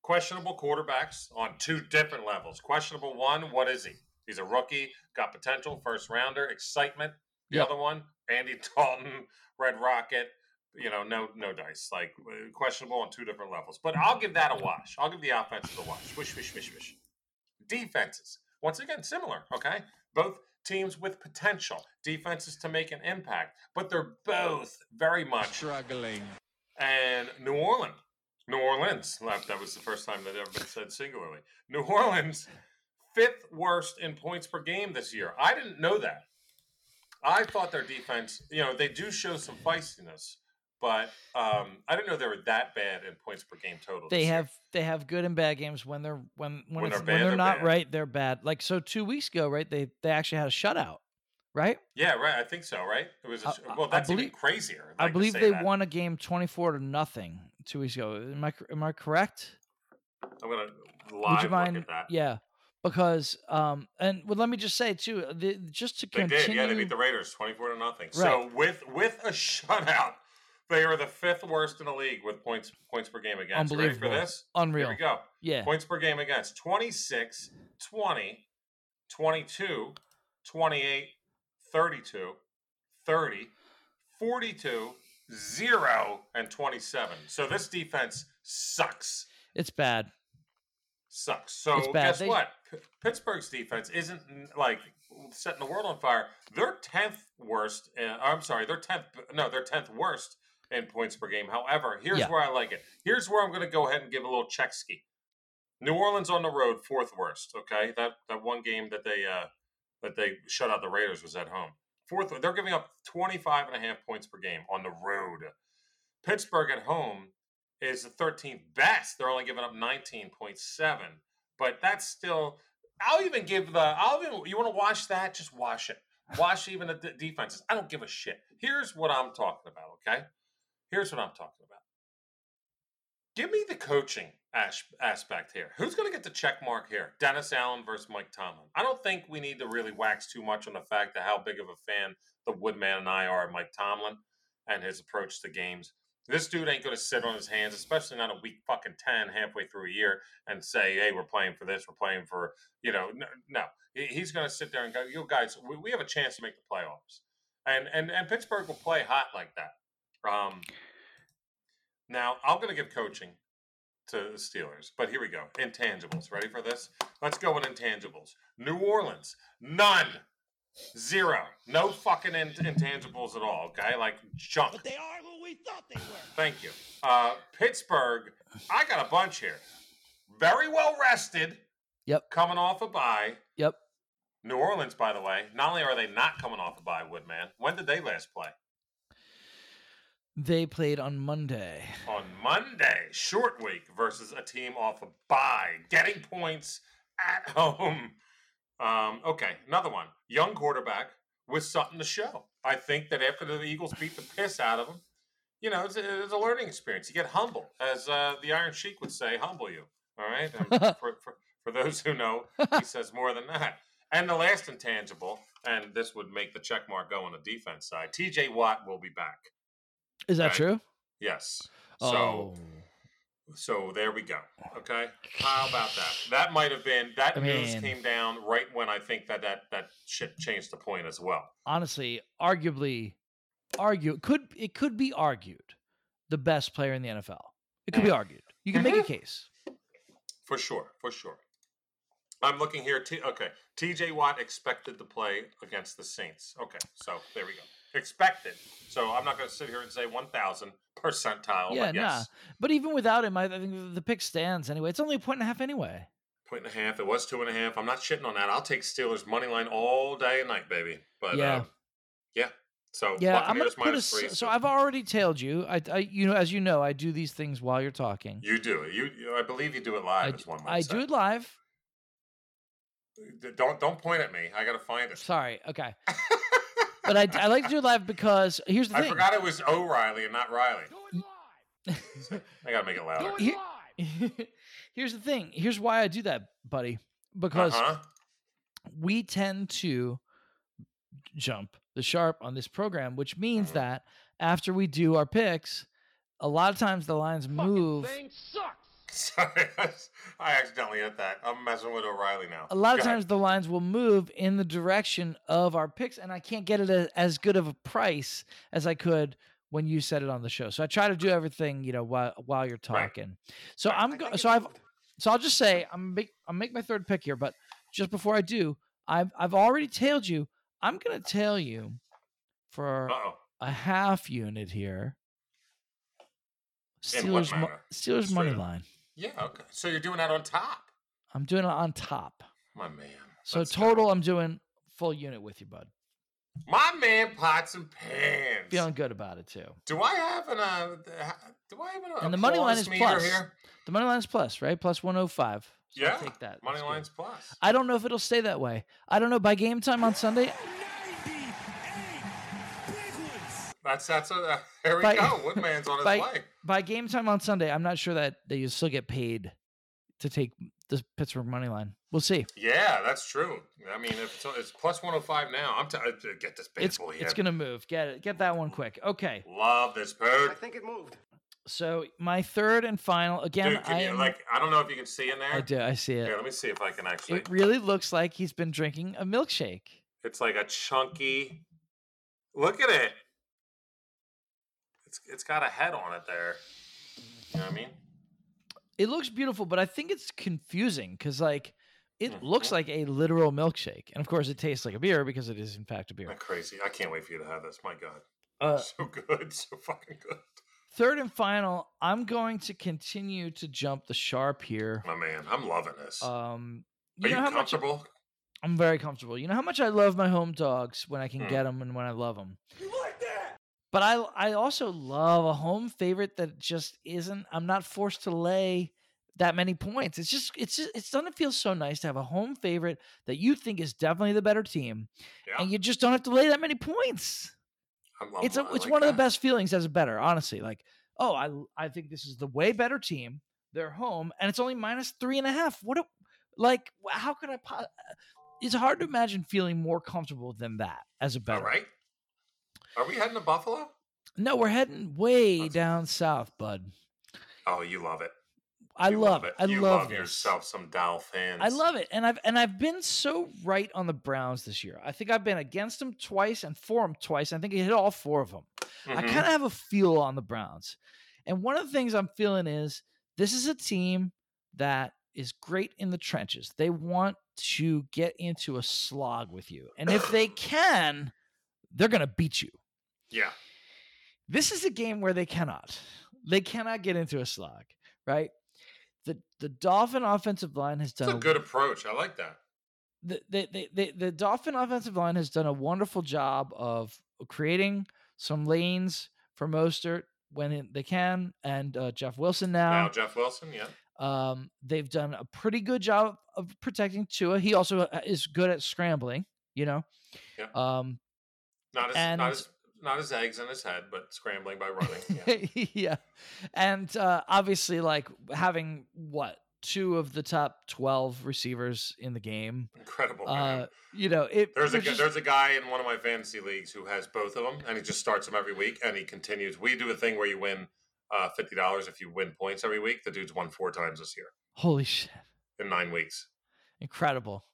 Questionable quarterbacks on two different levels. Questionable one, what is he? He's a rookie, got potential, first rounder, excitement. The Yep. other one, Andy Dalton, Red Rocket, you know, no no dice. Like uh, questionable on two different levels. But I'll give that a wash. I'll give the offensive a wash. Wish, wish, wish, wish. Defenses. Once again, similar, okay? Both teams with potential. Defenses to make an impact. But they're both very much Struggling. and New Orleans. New Orleans. That was the first time that ever been said singularly. New Orleans, fifth worst in points per game this year. I didn't know that. I thought their defense, you know, they do show some feistiness, but um, I didn't know they were that bad in points per game total. They this year. have they have good and bad games when they're when when, When it's, they're when they're they're not bad. right they're bad. Like so two weeks ago, right? They they actually had a shutout, right? Yeah, right. I think so. Right. It was. A, I- I- well, I that's even believe- crazier. I like to believe they that. won a game twenty four to nothing two weeks ago. Am I am I correct? I'm gonna live Would you look mind? at that. Yeah, because um and well, let me just say too, the, just to They continue. did, yeah. They beat the Raiders twenty-four to nothing. So with with a shutout, they are the fifth worst in the league with points points per game against. Ready for Unbelievable. this? Unreal. Here we go. Yeah, Points per game against 26, 20, 22, 28, 32, 30, 42, 0, and 27. So this defense sucks. it's bad. Sucks. So guess They- what? P- Pittsburgh's defense isn't like setting the world on fire. They're tenth worst. Uh, I'm sorry, they're tenth. No, they're tenth worst in points per game. However, here's Yeah. where I like it. Here's where I'm going to go ahead and give a little check ski. New Orleans on the road, fourth worst. Okay, that that one game that they uh, that they shut out the Raiders was at home. Fourth, they're giving up 25 and a half points per game on the road. Pittsburgh at home is the 13th best. They're only giving up 19.7, but that's still. I'll even give the. I'll even. You want to watch that? Just watch it. Watch even the d- defenses. I don't give a shit. Here's what I'm talking about. Okay. Here's what I'm talking about. Give me the coaching as- aspect here. Who's going to get the check mark here? Dennis Allen versus Mike Tomlin. I don't think we need to really wax too much on the fact of how big of a fan the Woodman and I are of Mike Tomlin and his approach to games. This dude ain't going to sit on his hands, especially not a week fucking 10 halfway through a year and say, hey, we're playing for this, we're playing for, you know, no. no. He's going to sit there and go, you guys, we, we have a chance to make the playoffs. And, and, and Pittsburgh will play hot like that. Um, now, I'm going to give coaching to the Steelers, but here we go. Intangibles. Ready for this? Let's go with intangibles. New Orleans, none. Zero. No fucking in- intangibles at all, okay? Like junk. But they are who we thought they were. Thank you. Uh, Pittsburgh, I got a bunch here. Very well rested. Yep. Coming off a bye. Yep. New Orleans, by the way, not only are they not coming off a bye, Woodman, when did they last play? They played on Monday. on Monday, short week versus a team off a bye, getting points at home. Um, okay, another one. Young quarterback with something to show. I think that after the Eagles beat the piss out of him, you know, it's a, it's a learning experience. You get humble, as uh, the Iron Sheik would say, humble you. All right? For, for, for those who know, he says more than that. And the last intangible, and this would make the check mark go on the defense side, TJ Watt will be back. Is that Okay. true? Yes. So. oh, So there we go. Okay, how about that? That might have been that I news mean- came down right when I think that that that shit changed the point as well. honestly, arguably, argue could it could be argued the best player in the NFL. It could be mm. argued. You can make a mm-hmm. case. For sure, for sure. I'm looking here. T- okay, T.J. Watt expected to play against the Saints. Okay, so there we go. Expected. So I'm not going to sit here and say 1,000 percentile. yeah, but nah. yes, But even without him, I I think the pick stands anyway. It's only a point and a half anyway. point and a half. It was two and a half. I'm not shitting on that. I'll take Steelers money line all day and night, baby. But Yeah. uh, yeah. So Yeah, I'm gonna put a, three, so, so, I've already tailed you. I, I, you know, as you know, I do these things while you're talking. You do it. You, you I believe you do it live. as one I say. do it live. Don't don't point at me. I got to find it. Sorry. Okay. but I, I like to do it live because here's the I thing. I forgot it was O'Reilly and not Riley. Do it live. I got to make it louder. Do it Here- live. here's the thing. Here's why I do that, buddy. Because Uh-huh. we tend to jump the sharp on this program, which means Mhm. that after we do our picks, a lot of times the lines Fucking move. thing sucks. Sorry, I, accidentally hit that. I'm messing with O'Reilly now. A lot of Go ahead. times the lines will move in the direction of our picks, and I can't get it a, as good of a price as I could when you said it on the show. So I try to do everything, you know, while while you're Right. talking. So Right. I'm I go- so I've moved. so I'll just say I'm make I'm make my third pick here, but just before I do, I've I've already tailed you. I'm gonna tail you for Uh-oh. a half unit here. Steelers mo- Steelers Straight money up. line. Yeah, okay. So you're doing that on top. I'm doing it on top. My man. So Let's go. total, I'm doing full unit with you, bud. My man pots and pans. Feeling good about it too. Do I have an uh do I have an And the money line is plus. here? The money line is plus, right? Plus 105. So I'll Yeah. take that. Money That's good. line's plus. I don't know if it'll stay that way. I don't know. By game time on Sunday, That's that's a uh, there we By- go. Woodman's on his by- way. by game time on Sunday, I'm not sure that that you still get paid to take the Pittsburgh money line. We'll see. Yeah, that's true. I mean, if it's, it's plus 105 now, I'm t- uh, get this bad It's boy it's gonna move. Get it. Get that one quick. Okay. Love this bird. I think it moved. So my third and final again. Dude, I you, like I don't know if you can see in there. I do. I see Here, it. let me see if I can actually. It really looks like he's been drinking a milkshake. It's like a chunky. Look at it. It's it's got a head on it there. You know what I mean? It looks beautiful, but I think it's confusing because like it looks Mhm. like a literal milkshake, and of course it tastes like a beer because it is in fact a beer. Not crazy. I can't wait for you to have this. My God, Uh, so good, so fucking good. third and final, I'm going to continue to jump the sharp here. My man, I'm loving this. Um, Are you you know how much comfortable? I'm very comfortable. You know how much I love my home dogs when I can Hmm. get them and when I love them. You like that? But I I also love a home favorite that just isn't. I'm not forced to lay that many points. It's just it's just, it's doesn't feel so nice to have a home favorite that you think is definitely the better team, Yeah, and you just don't have to lay that many points. It's a, it's like one of the best feelings as a better, honestly. Like, oh, I I think this is the way better team. They're home, and it's only minus three and a half. What a like how could I? Po- uh, it's hard to imagine feeling more comfortable than that as a better. right. Are we heading to Buffalo? No, we're heading way That's- down south, bud. Oh, you love it. I You love it. I you love, love yourself some Dolphins. I love it, and I've and I've been so right on the Browns this year. I think I've been against them twice and for them twice. I think I hit all four of them. I Mhm. kind of have a feel on the Browns, and one of the things I'm feeling is this is a team that is great in the trenches. They want to get into a slog with you, and if they can, they're going to beat you. Yeah. This is a game where they cannot. They cannot get into a slog, right? The the Dolphin offensive line has done a good approach. I like that. the, the, the, the, the Dolphin offensive line has done a wonderful job of creating some lanes for Mostert when they can, and uh, Jeff Wilson Now, now. Jeff Wilson, yeah. Um, they've done a pretty good job of protecting Tua. He also uh, is good at scrambling, you know. Yeah. Um, Not as And- not as not as eggs in his head, but scrambling by running. Yeah. yeah. And uh, obviously, like having what two of the top twelve receivers in the game. Incredible. Uh, you know, it. There's a just- there's a guy in one of my fantasy leagues who has both of them, and he just starts them every week, and he continues. We do a thing where you win uh, fifty dollars if you win points every week. The dude's won four times this year holy shit. in nine weeks. incredible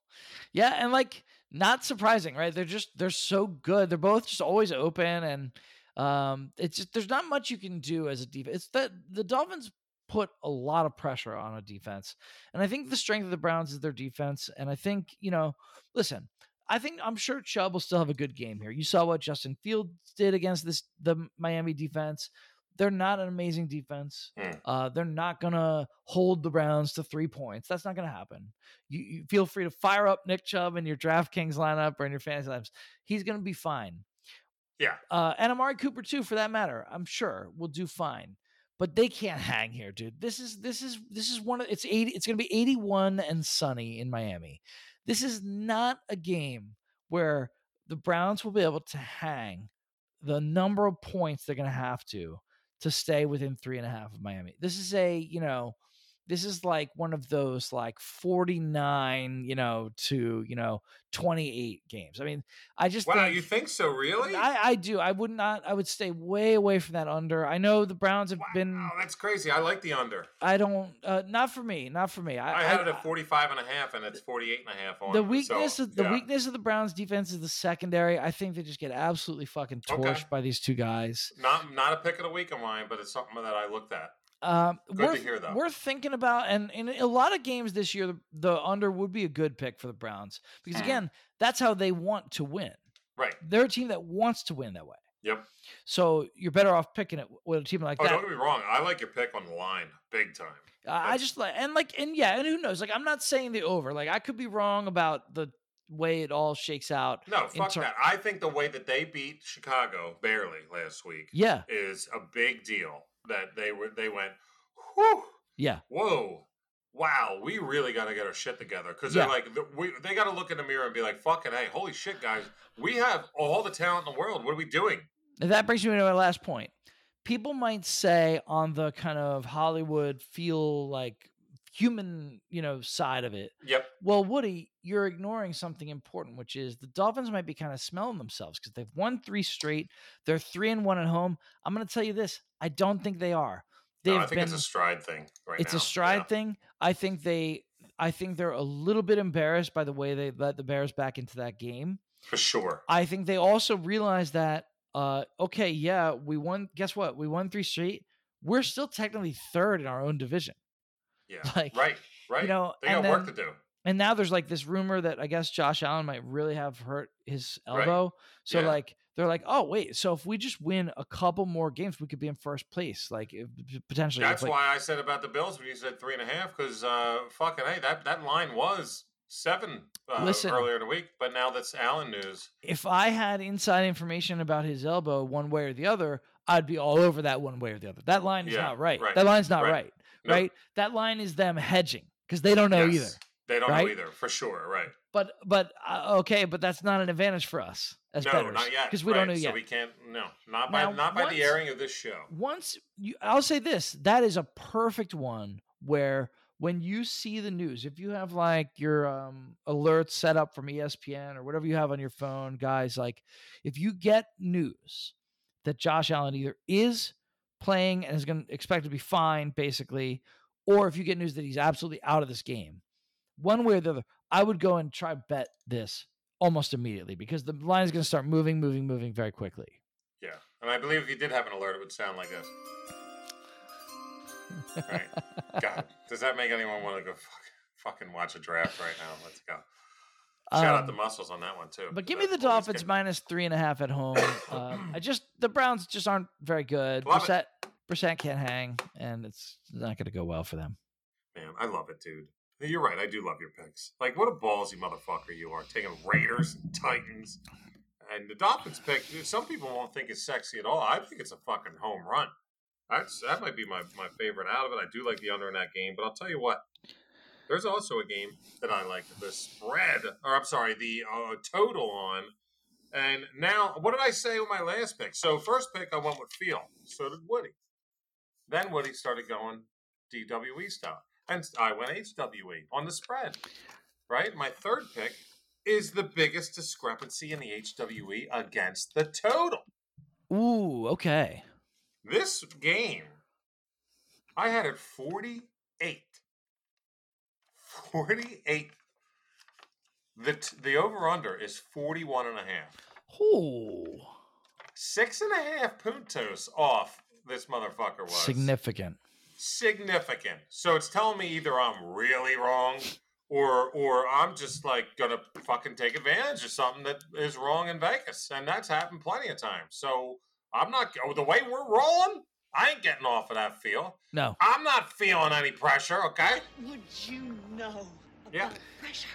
yeah and like not surprising right they're just they're so good they're both just always open and um it's just there's not much you can do as a defense it's that the dolphins put a lot of pressure on a defense and i think the strength of the browns is their defense and i think you know listen I think I'm sure Chubb will still have a good game here. You saw what Justin Fields did against this the Miami defense. They're not an amazing defense. Hmm. Uh, they're not gonna hold the Browns to three points. That's not gonna happen. You, you feel free to fire up Nick Chubb in your DraftKings lineup or in your fantasy lineups. He's gonna be fine. Yeah. Uh, and Amari Cooper too, for that matter. I'm sure will do fine. But they can't hang here, dude. This is this is this is one of it's eighty. It's gonna be eighty-one and sunny in Miami. This is not a game where the Browns will be able to hang the number of points they're going to have to to stay within three and a half of Miami. This is a you know this is like one of those like 49, you know, to, you know, 28 games. I mean, I just Wow, think, you think so? Really? I, I do. I would not, I would stay way away from that under. I know the Browns have been, Wow, that's crazy. I like the under. I don't, uh, not for me, not for me. I, I had it at 45 and a half, and it's 48 and a half on the weakness so, of the yeah. weakness of the Browns defense is the secondary. I think they just get absolutely fucking Okay. torched by these two guys. Not not a pick of the week of mine, but it's something that I looked at. Um, Good we're, to hear, though. We're thinking about, and in a lot of games this year, the, the under would be a good pick for the Browns because Mhm. again, that's how they want to win. Right. They're a team that wants to win that way. Yep. So you're better off picking it with a team like Oh, that. don't get me wrong. I like your pick on the line, big time. I I just like and like and yeah, and who knows? Like I'm not saying the over. Like I could be wrong about the way it all shakes out. No, fuck ter- that. I think the way that they beat Chicago barely last week Yeah, is a big deal. That they were they went, whew, yeah, whoa, wow, we really got to get our shit together because Yeah. they're like the- we they got to look in the mirror and be like, fucking hey, holy shit, guys, we have all the talent in the world. What are we doing? And that brings me to my last point. People might say on the kind of Hollywood feel like human, you know, side of it. Yep. Well, Woody, you're ignoring something important, which is the Dolphins might be kind of smelling themselves because they've won three straight. They're three and one at home. I'm going to tell you this: I don't think they are. They've No, I think been. it's a stride thing right it's now. a stride Yeah. thing. I think they. I think they're a little bit embarrassed by the way they let the Bears back into that game. for sure. I think they also realize that, uh, okay, yeah, we won. Guess what? We won three straight. We're still technically third in our own division. Yeah. Like, right. Right. know, they got and work to do. And now there's like this rumor that I guess Josh Allen might really have hurt his Right. elbow. So Yeah. like they're like, oh wait, so if we just win a couple more games, we could be in first place. Like potentially. That's like, why I said about the Bills when you said three and a half because uh, fucking hey, that that line was seven uh, Listen. earlier in the week, but now that's Allen news. if I had inside information about his elbow one way or the other, I'd be all over that one way or the other. That line is Yeah, not right. right, That line's not right. right. Right? That line is them hedging because they don't know Yes. either. They don't right? know either for sure. Right? But but uh, okay, but that's not an advantage for us as no, bettors not yet. because we right, don't know so yet. we can't. No, not by Now, not by once- the airing of this show. Once you, I'll say this: that is a perfect one where when you see the news, if you have like your um, alerts set up from ESPN or whatever you have on your phone, guys, like if you get news that Josh Allen either is playing and is going to expect to be fine, basically, or if you get news that he's absolutely out of this game, one way or the other, I would go and try bet this almost immediately because the line is going to start moving, moving, moving very quickly. Yeah, and I believe if you did have an alert, it would sound like this. Right. God, does that make anyone want to go fuck, fucking watch a draft right now? Let's go. Shout out the Um, muscles on that one too. But give me the Dolphins good. minus three and a half at home. um, I just the Browns just aren't very good. Love it. Brissett, Brissett can't hang, and it's not going to go well for them. Man, I love it, dude. You're right. I do love your picks. Like, what a ballsy motherfucker you are, taking Raiders and Titans. And the Dolphins pick, some people won't think it's sexy at all. I think it's a fucking home run. That's that might be my, my favorite out of it. I do like the under in that game, but I'll tell you what. There's also a game that I like the spread, or I'm sorry, the uh, total on. And now, what did I say with my last pick? So first pick, I went with Feel. So did Woody. Then Woody started going DWE style. And I went HWE on the spread. Right? My third pick is the biggest discrepancy in the HWE against the total. Ooh, okay. This game, I had it 48. 48. The, t- the over under is 41 and a half. Ooh, Six and a half puntos off this motherfucker was. significant. significant. So it's telling me either I'm really wrong or or I'm just like gonna fucking take advantage of something that is wrong in Vegas. And that's happened plenty of times. So I'm not oh, the way we're rolling, I ain't getting off of that feel. No, I'm not feeling any pressure, okay? Would you know Yeah. about pressure?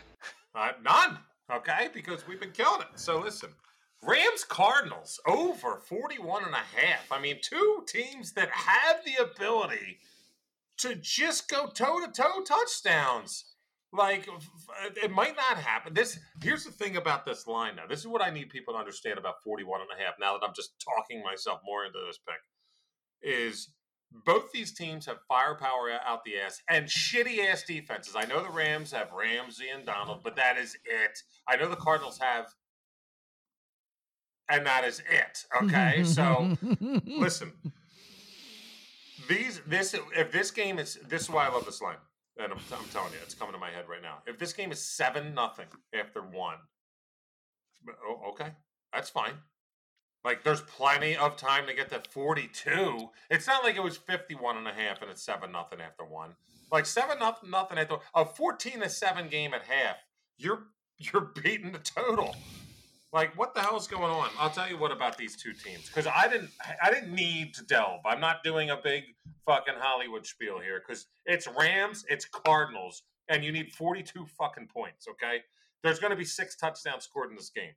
Uh, none, okay? Because we've been killing it. So listen, Rams Cardinals over 41 and a half. I mean, two teams that have the ability to just go toe to toe touchdowns. Like f- f- it might not happen. This here's the thing about this line now. This is what I need people to understand about 41 and a half now that I'm just talking myself more into this pick. Is both these teams have firepower out the ass and shitty ass defenses. I know the Rams have Ramsey and Donald, but that is it. I know the Cardinals have, and that is it. Okay, so listen, these this if this game is this is why I love this line, and I'm, I'm telling you, it's coming to my head right now. If this game is seven nothing after one, oh, okay, that's fine. Like there's plenty of time to get to 42. It's not like it was 51 and a half and it's 7 nothing after one. Like 7 nothing nothing after a 14 to 7 game at half. You're you're beating the total. Like what the hell is going on? I'll tell you what about these two teams cuz I didn't I didn't need to delve. I'm not doing a big fucking Hollywood spiel here cuz it's Rams, it's Cardinals and you need 42 fucking points, okay? There's going to be 6 touchdowns scored in this game.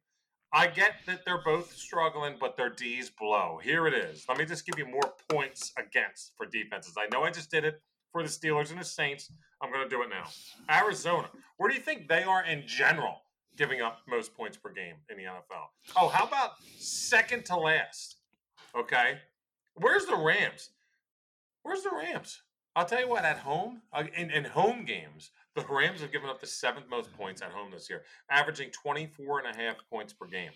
I get that they're both struggling, but their D's blow. Here it is. Let me just give you more points against for defenses. I know I just did it for the Steelers and the Saints. I'm going to do it now. Arizona. Where do you think they are in general giving up most points per game in the NFL? Oh, how about second to last? Okay. Where's the Rams? Where's the Rams? I'll tell you what, at home, uh, in, in home games, the Rams have given up the seventh most points at home this year, averaging 24 and a half points per game.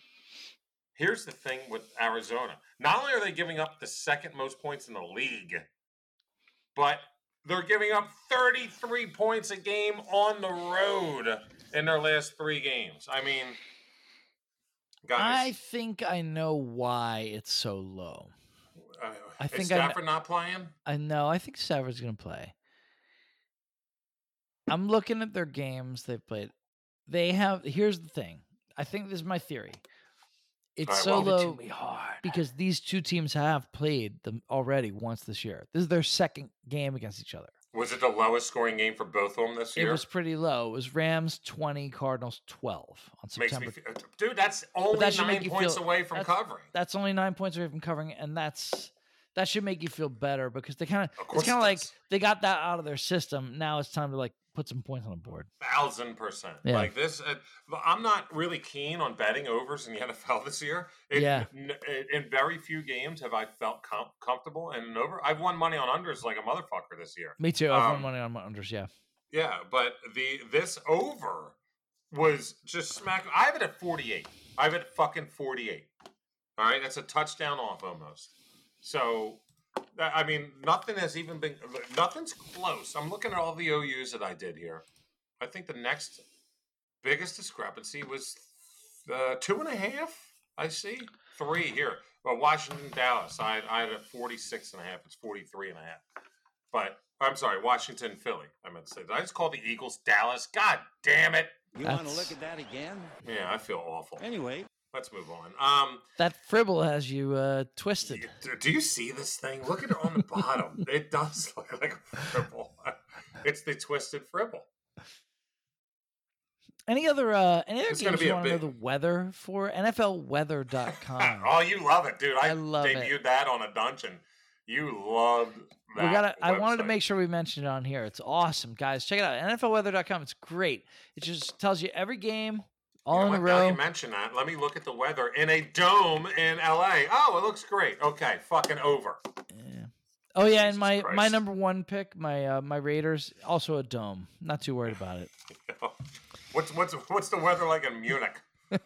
Here's the thing with Arizona. Not only are they giving up the second most points in the league, but they're giving up 33 points a game on the road in their last three games. I mean, guys. I think I know why it's so low. Uh, I is think I Stafford not playing? I know. I think Stafford's going to play. I'm looking at their games they've played. They have. Here's the thing. I think this is my theory. It's right, so low me hard. because these two teams have played them already once this year. This is their second game against each other. Was it the lowest scoring game for both of them this year? It was pretty low. It was Rams 20, Cardinals 12 on September. feel, dude. That's only that nine points feel- away from that's- covering. That's only nine points away from covering, and that's that should make you feel better because they kind of it's kind it of like they got that out of their system. Now it's time to like put some points on the board. thousand percent. Yeah. Like this, uh, I'm not really keen on betting overs in the NFL this year. It, Yeah. n- In very few games have I felt com- comfortable in an over. I've won money on unders like a motherfucker this year. Me too. I've Um, won money on my unders. Yeah. Yeah, but the this over was just smack. I have it at 48. I have it at fucking 48. All right, that's a touchdown off almost. So, I mean, nothing has even been. Nothing's close. I'm looking at all the OUs that I did here. I think the next biggest discrepancy was uh, two and a half. I see three here. Well, Washington, Dallas. I, I had it at 46 and a half. It's 43 and a half. But I'm sorry, Washington, Philly. I meant to say. Did I just call the Eagles Dallas? God damn it. You want to look at that again? Yeah, I feel awful. Anyway, Let's move on. Um, That fribble has you uh, twisted. do, do you see this thing? Look at it on the bottom. it does look like a fribble. It's the twisted fribble. Any other uh, any other It's games you want to know the weather for? NFLweather.com. oh, you love it, dude. I, I love it. debuted that on a dungeon. You loved that. we gotta. I wanted to make sure we mentioned it on here. It's awesome, guys. Check it out. NFLweather.com. It's great. It just tells you every game all You know in a what? Now you mention that. Let me look at the weather in a dome in LA. Oh, it looks great. Okay, fucking over. Yeah. Oh yeah, and Jesus my my Christ. number one pick, my uh, my Raiders, also a dome. Not too worried about it. what's what's what's the weather like in Munich?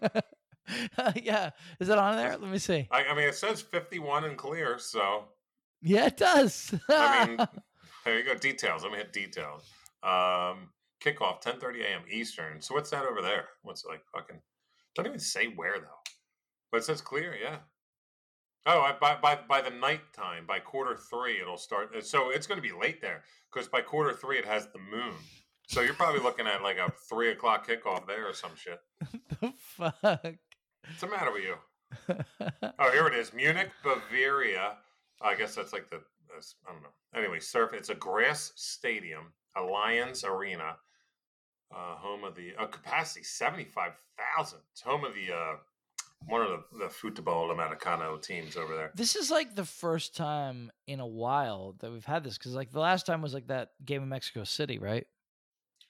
yeah, is that on there? Let me see. I, I mean, it says 51 and clear, so Yeah, it does. I mean, there you go. Details. Let me hit details. Um, kickoff 10:30 a.m. Eastern. So what's that over there? What's it like fucking? Don't even say where though. But it says clear. Yeah. Oh, I, by by by the night time, by quarter three, it'll start. uh, So it's going to be late there because by quarter three it has the moon. So you're probably looking at like a three o'clock kickoff there or some shit. the fuck. What's the matter with you? Oh, here it is. Munich, Bavaria. I guess that's like the I don't know. Anyway, surf. It's a grass stadium, Allianz Arena, uh, home of the uh, capacity seventy five thousand. It's home of the uh, one of the the football Americano teams over there. this is like the first time in a while that we've had this because like the last time was like that game in Mexico City, right?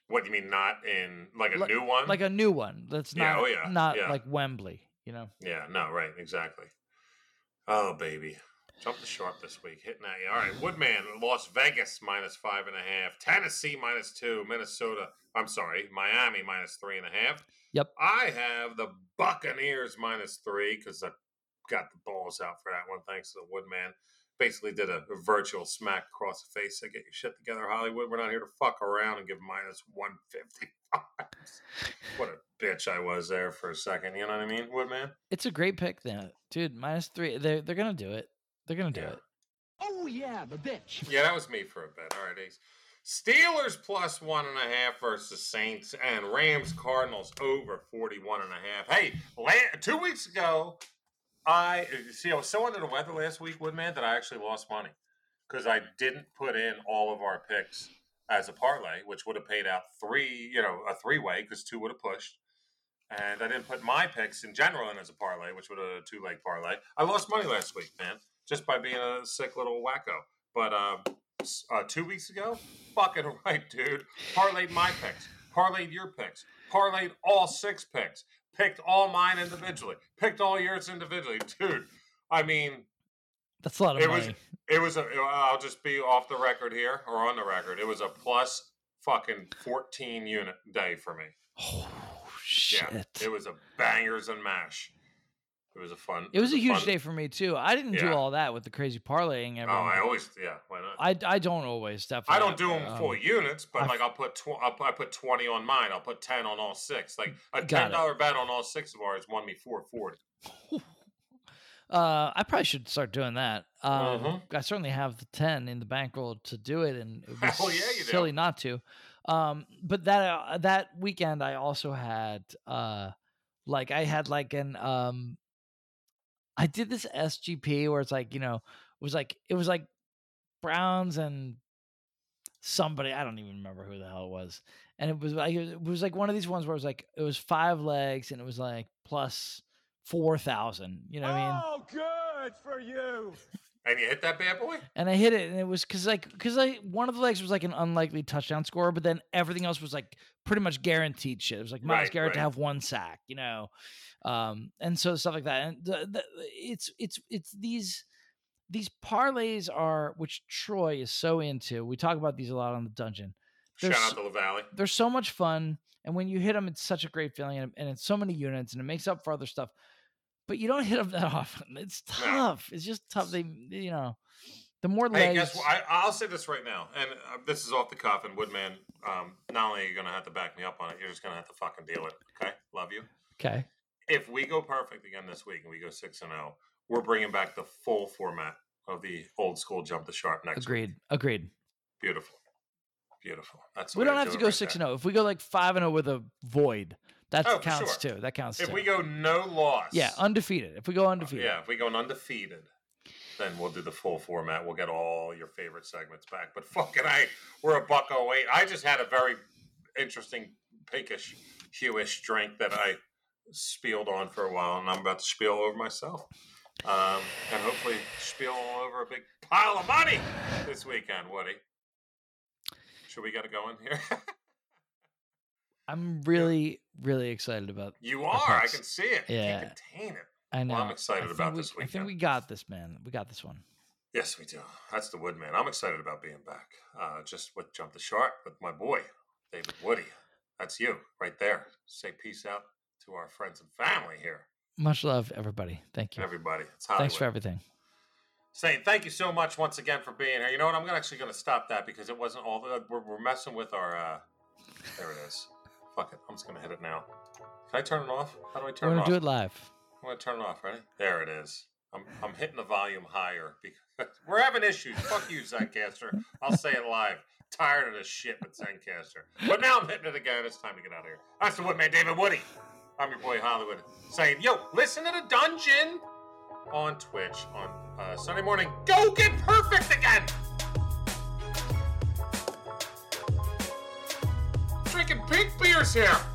What you mean? Not in like a Like- new one? Like a new one that's Yeah, not oh, yeah, not yeah. like Wembley, you know. yeah. No. Right. Exactly. Oh baby. Jump the Shark this week, hitting at you. All right, Woodman, Las Vegas minus five and a half, Tennessee minus two, Minnesota. I'm sorry, Miami minus three and a half. Yep. I have the Buccaneers minus three because I got the balls out for that one. Thanks to the Woodman. Basically, did a, a virtual smack across the face. I get your shit together, Hollywood. We're not here to fuck around and give minus one fifty. what a bitch I was there for a second. You know what I mean, Woodman? It's a great pick, then, dude. Minus three. They're they're gonna do it. They're gonna do Yeah. it. Oh yeah, the bitch. Yeah, that was me for a bit. All right, Ace. Steelers plus one and a half versus Saints and Rams Cardinals over 41 and a half. Hey, la- two weeks ago, I see I was so under the weather last week, Woodman, that I actually lost money because I didn't put in all of our picks as a parlay, which would have paid out three, you know, a three way because two would have pushed. And I didn't put my picks in general in as a parlay, which would have a two leg parlay. I lost money last week, man, just by being a sick little wacko. But s- uh, two weeks ago, fucking right, dude. Parlayed my picks, parlayed your picks, parlayed all six picks, picked all mine individually, picked all yours individually, dude. I mean, That's a lot of It money. was- it was a. I'll just be off the record here or on the record. It was a plus fucking fourteen unit day for me. oh shit! Yeah, it was a bangers and mash. It was a fun. It was a huge fun- day for me too. I didn't do all that with the crazy parlaying. Oh. I always yeah. Why not? I, I don't always definitely. I don't do them um, full units, but I- like I'll put tw- I'll, I put twenty on mine. I'll put ten on all six. Like a ten dollar bet on all six of ours won me four forty. Uh, I probably should start doing that. Um, Mhm. I certainly have the ten in the bankroll to do it, and it would be Hell yeah, you do. silly not to. Um, but that uh, that weekend, I also had uh, like I had like an um, I did this SGP where it's like you know it was like it was like Browns and somebody I don't even remember who the hell it was, and it was like it was like one of these ones where it was like it was five legs and it was like plus four thousand. You know what I mean? Oh, good for you. And you hit that bad boy. and I hit it, and it was because like because like one of the legs was like an unlikely touchdown score, but then everything else was like pretty much guaranteed shit. It was like Myles Right, Garrett to have one sack, you know, um, and so stuff like that. And the, the, it's it's it's these these parlays are which Troy is so into. We talk about these a lot on the dungeon. Shout There's- out to La Valley. They're so much fun, and when you hit them, it's such a great feeling, and, and it's so many units, and it makes up for other stuff. But you don't hit them that often. It's No. tough. It's just tough. They, you know, the more legs. Hey, guess what? I, I'll say this right now, and uh, this is off the cuff. And Woodman, um, not only are you gonna have to back me up on it, you're just gonna have to fucking deal with it. Okay, love you. okay. If we go perfect again this week and we go six and zero, we're bringing back the full format of the old school jump the Shark next Agreed. week. Agreed. Beautiful, beautiful. That's We don't have do to go six and zero. If we go like five and zero with a void, that Oh, counts sure. too. That counts too. If too. we go no loss, yeah, undefeated. If we go undefeated, Yeah, if we go undefeated, then we'll do the full format. We'll get all your favorite segments back. But fucking, I we're a buck oh eight. I just had a very interesting pinkish, hewish drink that I spieled on for a while, and I'm about to spiel over myself. Um, and hopefully spiel all over a big pile of money this weekend, Woody. Should we get it going here? I'm really, really excited about. you are. I can see it. Yeah. Can't contain it. I know. Well, I'm excited about we- this I think we got this, man. We got this one. Yes, we do. That's the Woodman. I'm excited about being back. Uh, just with Jump the Shark with my boy, David Woody. That's you right there. Say peace out to our friends and family here. Much love, everybody. Thank you. Everybody. It's Thanks for everything. Saying thank you so much once again for being here. You know what? I'm actually going to stop that because it wasn't all the. We're, we're messing with our. Uh, there it is. Fuck it. I'm just going to hit it now. Can I turn it off? How do I turn We're it gonna do it live. I'm gonna turn it off. Ready? There it is. I'm, I'm hitting the volume higher because we're having issues. Fuck you, Zencastr. I'll say it live. Tired of this shit with Zencastr. But now I'm hitting it again. It's time to get out of here. That's the Woodman David Woody. I'm your boy Hollywood saying, yo, listen to the dungeon on Twitch on uh, Sunday morning. Go get perfect again. Pink beers here.